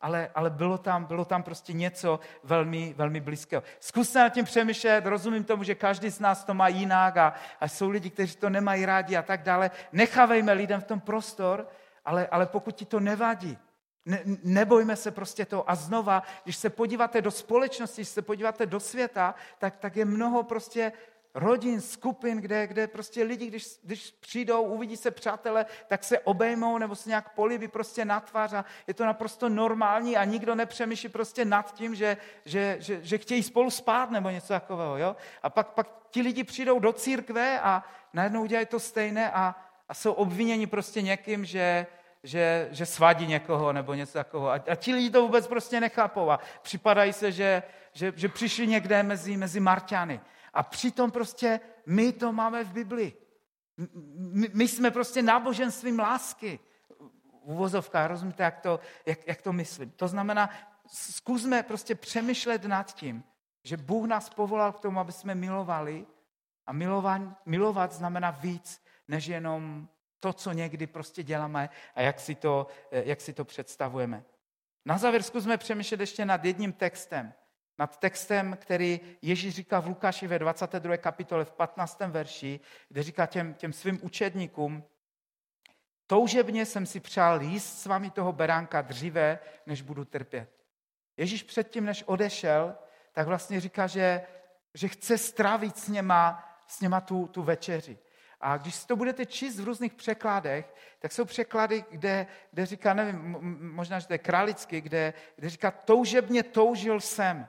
ale, ale bylo, tam, bylo tam prostě něco velmi, velmi blízkého. Zkuste nad tím přemýšlet, rozumím tomu, že každý z nás to má jinak a, a jsou lidi, kteří to nemají rádi a tak dále. Nechávejme lidem v tom prostor, ale, ale pokud ti to nevadí, Ne, nebojme se prostě to. A znova, když se podíváte do společnosti, když se podíváte do světa, tak, tak je mnoho prostě rodin, skupin, kde, kde prostě lidi, když, když přijdou, uvidí se přátelé, tak se obejmou nebo se nějak políbí prostě na tvář a je to naprosto normální a nikdo nepřemýšlí prostě nad tím, že, že, že, že chtějí spolu spát nebo něco takového. Jo? A pak, pak ti lidi přijdou do církve a najednou udělají to stejné a, a jsou obviněni prostě někým, že, že, že svadí někoho nebo něco takového. A, a ti lidi to vůbec prostě nechápou a připadají se, že, že, že přišli někde mezi, mezi Marťany. A přitom prostě my to máme v Bibli. My, my jsme prostě náboženstvím lásky. Uvozovka, rozumíte, jak to, jak, jak to myslím. To znamená, zkusme prostě přemýšlet nad tím, že Bůh nás povolal k tomu, aby jsme milovali a milovat, milovat znamená víc, než jenom to, co někdy prostě děláme a jak si to, jak si to představujeme. Na závěr zkusme přemýšlet ještě nad jedním textem, nad textem, který Ježíš říká v Lukáši ve 22. kapitole v 15. verši, kde říká těm, těm svým učedníkům, toužebně jsem si přál jíst s vámi toho beránka dříve, než budu trpět. Ježíš předtím, než odešel, tak vlastně říká, že, že chce strávit s něma, s něma tu, tu večeři. A když si to budete číst v různých překladech, tak jsou překlady, kde, kde říká, nevím, možná, že to je králický, kde, kde říká, toužebně toužil jsem.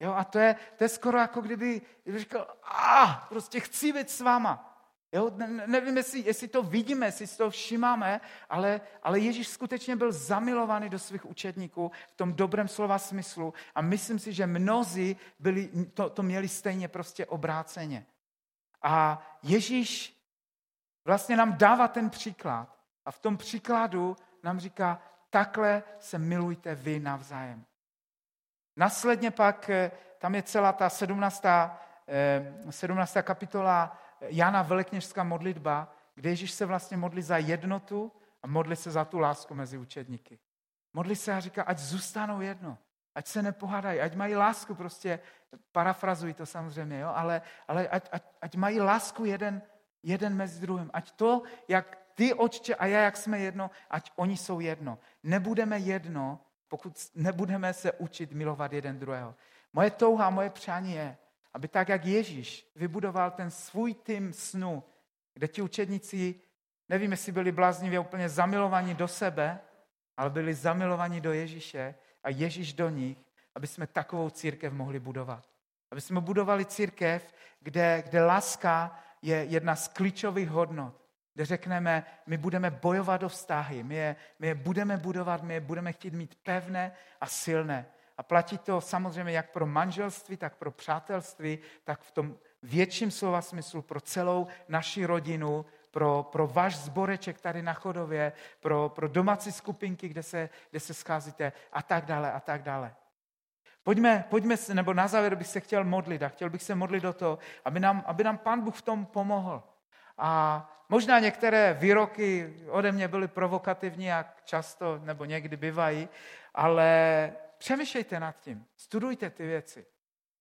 Jo, a to je, to je skoro jako kdyby, říkal, a prostě chci být s váma. Jo, ne, nevím, jestli, jestli to vidíme, jestli si to všimáme, ale, ale Ježíš skutečně byl zamilovaný do svých učedníků v tom dobrém slova smyslu a myslím si, že mnozí byli, to, to měli stejně prostě obráceně. A Ježíš vlastně nám dává ten příklad a v tom příkladu nám říká, takhle se milujte vy navzájem. Následně pak eh, tam je celá ta 17. 17. Eh, kapitola Jana Velekněžská modlitba, kde Ježíš se vlastně modlí za jednotu a modlí se za tu lásku mezi učedníky. Modlí se a říká, ať zůstanou jedno, ať se nepohádají, ať mají lásku, prostě parafrazují to samozřejmě, jo? ale, ale ať, ať, ať mají lásku jeden, jeden mezi druhým. Ať to, jak ty, očče, a já, jak jsme jedno, ať oni jsou jedno. Nebudeme jedno, pokud nebudeme se učit milovat jeden druhého. Moje touha, moje přání je, aby tak, jak Ježíš vybudoval ten svůj tým snu, kde ti učedníci, nevím, jestli byli bláznivě úplně zamilovaní do sebe, ale byli zamilovaní do Ježíše a Ježíš do nich, aby jsme takovou církev mohli budovat. Aby jsme budovali církev, kde, kde láska je jedna z klíčových hodnot kde řekneme, my budeme bojovat o vztahy, my je, my je budeme budovat, my je budeme chtít mít pevné a silné. A platí to samozřejmě jak pro manželství, tak pro přátelství, tak v tom větším slova smyslu pro celou naši rodinu, pro, pro váš zboreček tady na chodově, pro, pro domácí skupinky, kde se, kde se scházíte a tak dále a tak dále. Pojďme, pojďme, nebo na závěr bych se chtěl modlit a chtěl bych se modlit do toho, aby nám, aby nám Pán Bůh v tom pomohl. A možná některé výroky ode mě byly provokativní, jak často nebo někdy bývají, ale přemýšlejte nad tím, studujte ty věci.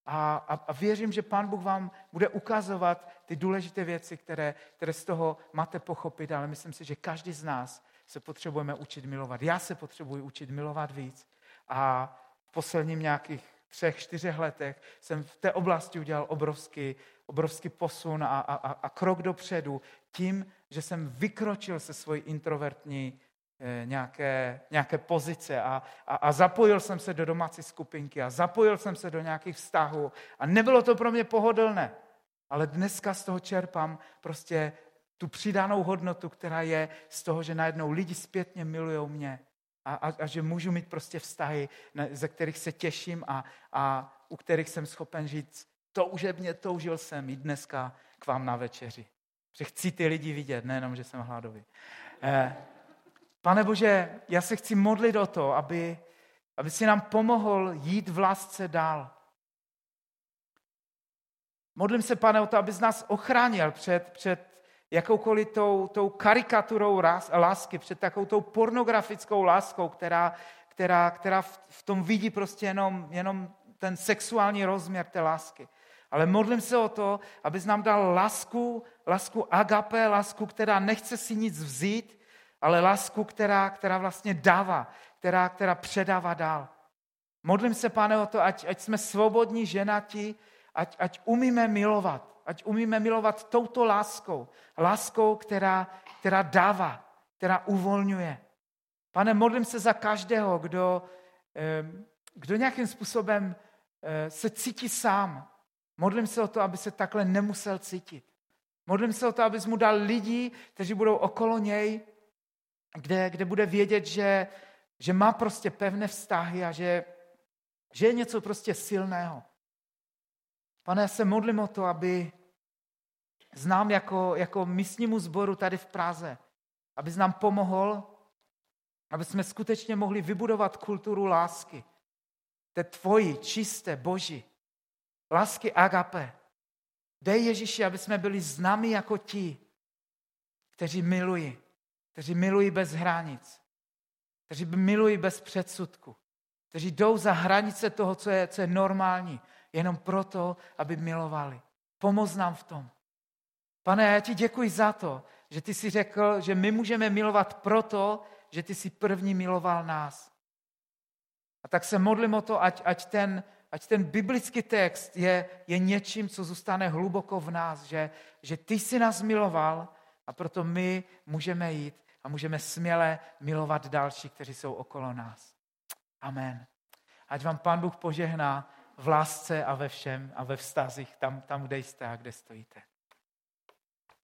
A, a, a věřím, že Pán Bůh vám bude ukazovat ty důležité věci, které, které z toho máte pochopit, ale myslím si, že každý z nás se potřebujeme učit milovat. Já se potřebuji učit milovat víc. A v posledním nějakých třech, čtyřech letech jsem v té oblasti udělal obrovský, obrovský posun a, a, a krok dopředu tím, že jsem vykročil se svojí introvertní eh, nějaké, nějaké pozice a, a, a zapojil jsem se do domácí skupinky a zapojil jsem se do nějakých vztahů a nebylo to pro mě pohodlné. Ale dneska z toho čerpám prostě tu přidanou hodnotu, která je z toho, že najednou lidi zpětně milují mě a, a, a že můžu mít prostě vztahy, ze kterých se těším a, a u kterých jsem schopen říct, toužebně toužil jsem i dneska k vám na večeři. Že chci ty lidi vidět, nejenom, že jsem hladový. Eh, Pane Bože, já se chci modlit o to, aby, aby si nám pomohl jít v lásce dál. Modlím se, pane, o to, abys nás ochránil před, před jakoukoliv tou, tou karikaturou lásky, před takovou tou pornografickou láskou, která, která, která v, v tom vidí prostě jenom, jenom ten sexuální rozměr té lásky. Ale modlím se o to, abys nám dal lásku, lásku agape, lásku, která nechce si nic vzít, ale lásku, která, která vlastně dává, která, která předává dál. Modlím se, pane, o to, ať, ať jsme svobodní ženati, ať, ať umíme milovat, ať umíme milovat touto láskou, láskou, která, která dává, která uvolňuje. Pane, modlím se za každého, kdo, kdo nějakým způsobem eh, se cítí sám. Modlím se o to, aby se takhle nemusel cítit. Modlím se o to, abys mu dal lidi, kteří budou okolo něj, kde, kde bude vědět, že, že má prostě pevné vztahy a že, že je něco prostě silného. Pane, já se modlím o to, aby znám jako, jako místnímu sboru tady v Praze, aby nám pomohl, aby jsme skutečně mohli vybudovat kulturu lásky. Té tvoji, čisté, boží. Lásky agape. Dej Ježíši, aby jsme byli známi jako ti, kteří milují, kteří milují bez hranic, kteří milují bez předsudku, kteří jdou za hranice toho, co je, co je normální, jenom proto, aby milovali. Pomoz nám v tom. Pane, já ti děkuji za to, že ty jsi řekl, že my můžeme milovat proto, že ty jsi první miloval nás. A tak se modlím o to, ať, ať, ten, ať ten biblický text je, je něčím, co zůstane hluboko v nás, že, že ty jsi nás miloval a proto my můžeme jít a můžeme směle milovat další, kteří jsou okolo nás. Amen. Ať vám Pán Bůh požehná v lásce a ve všem a ve vztazích tam, tam kde jste a kde stojíte.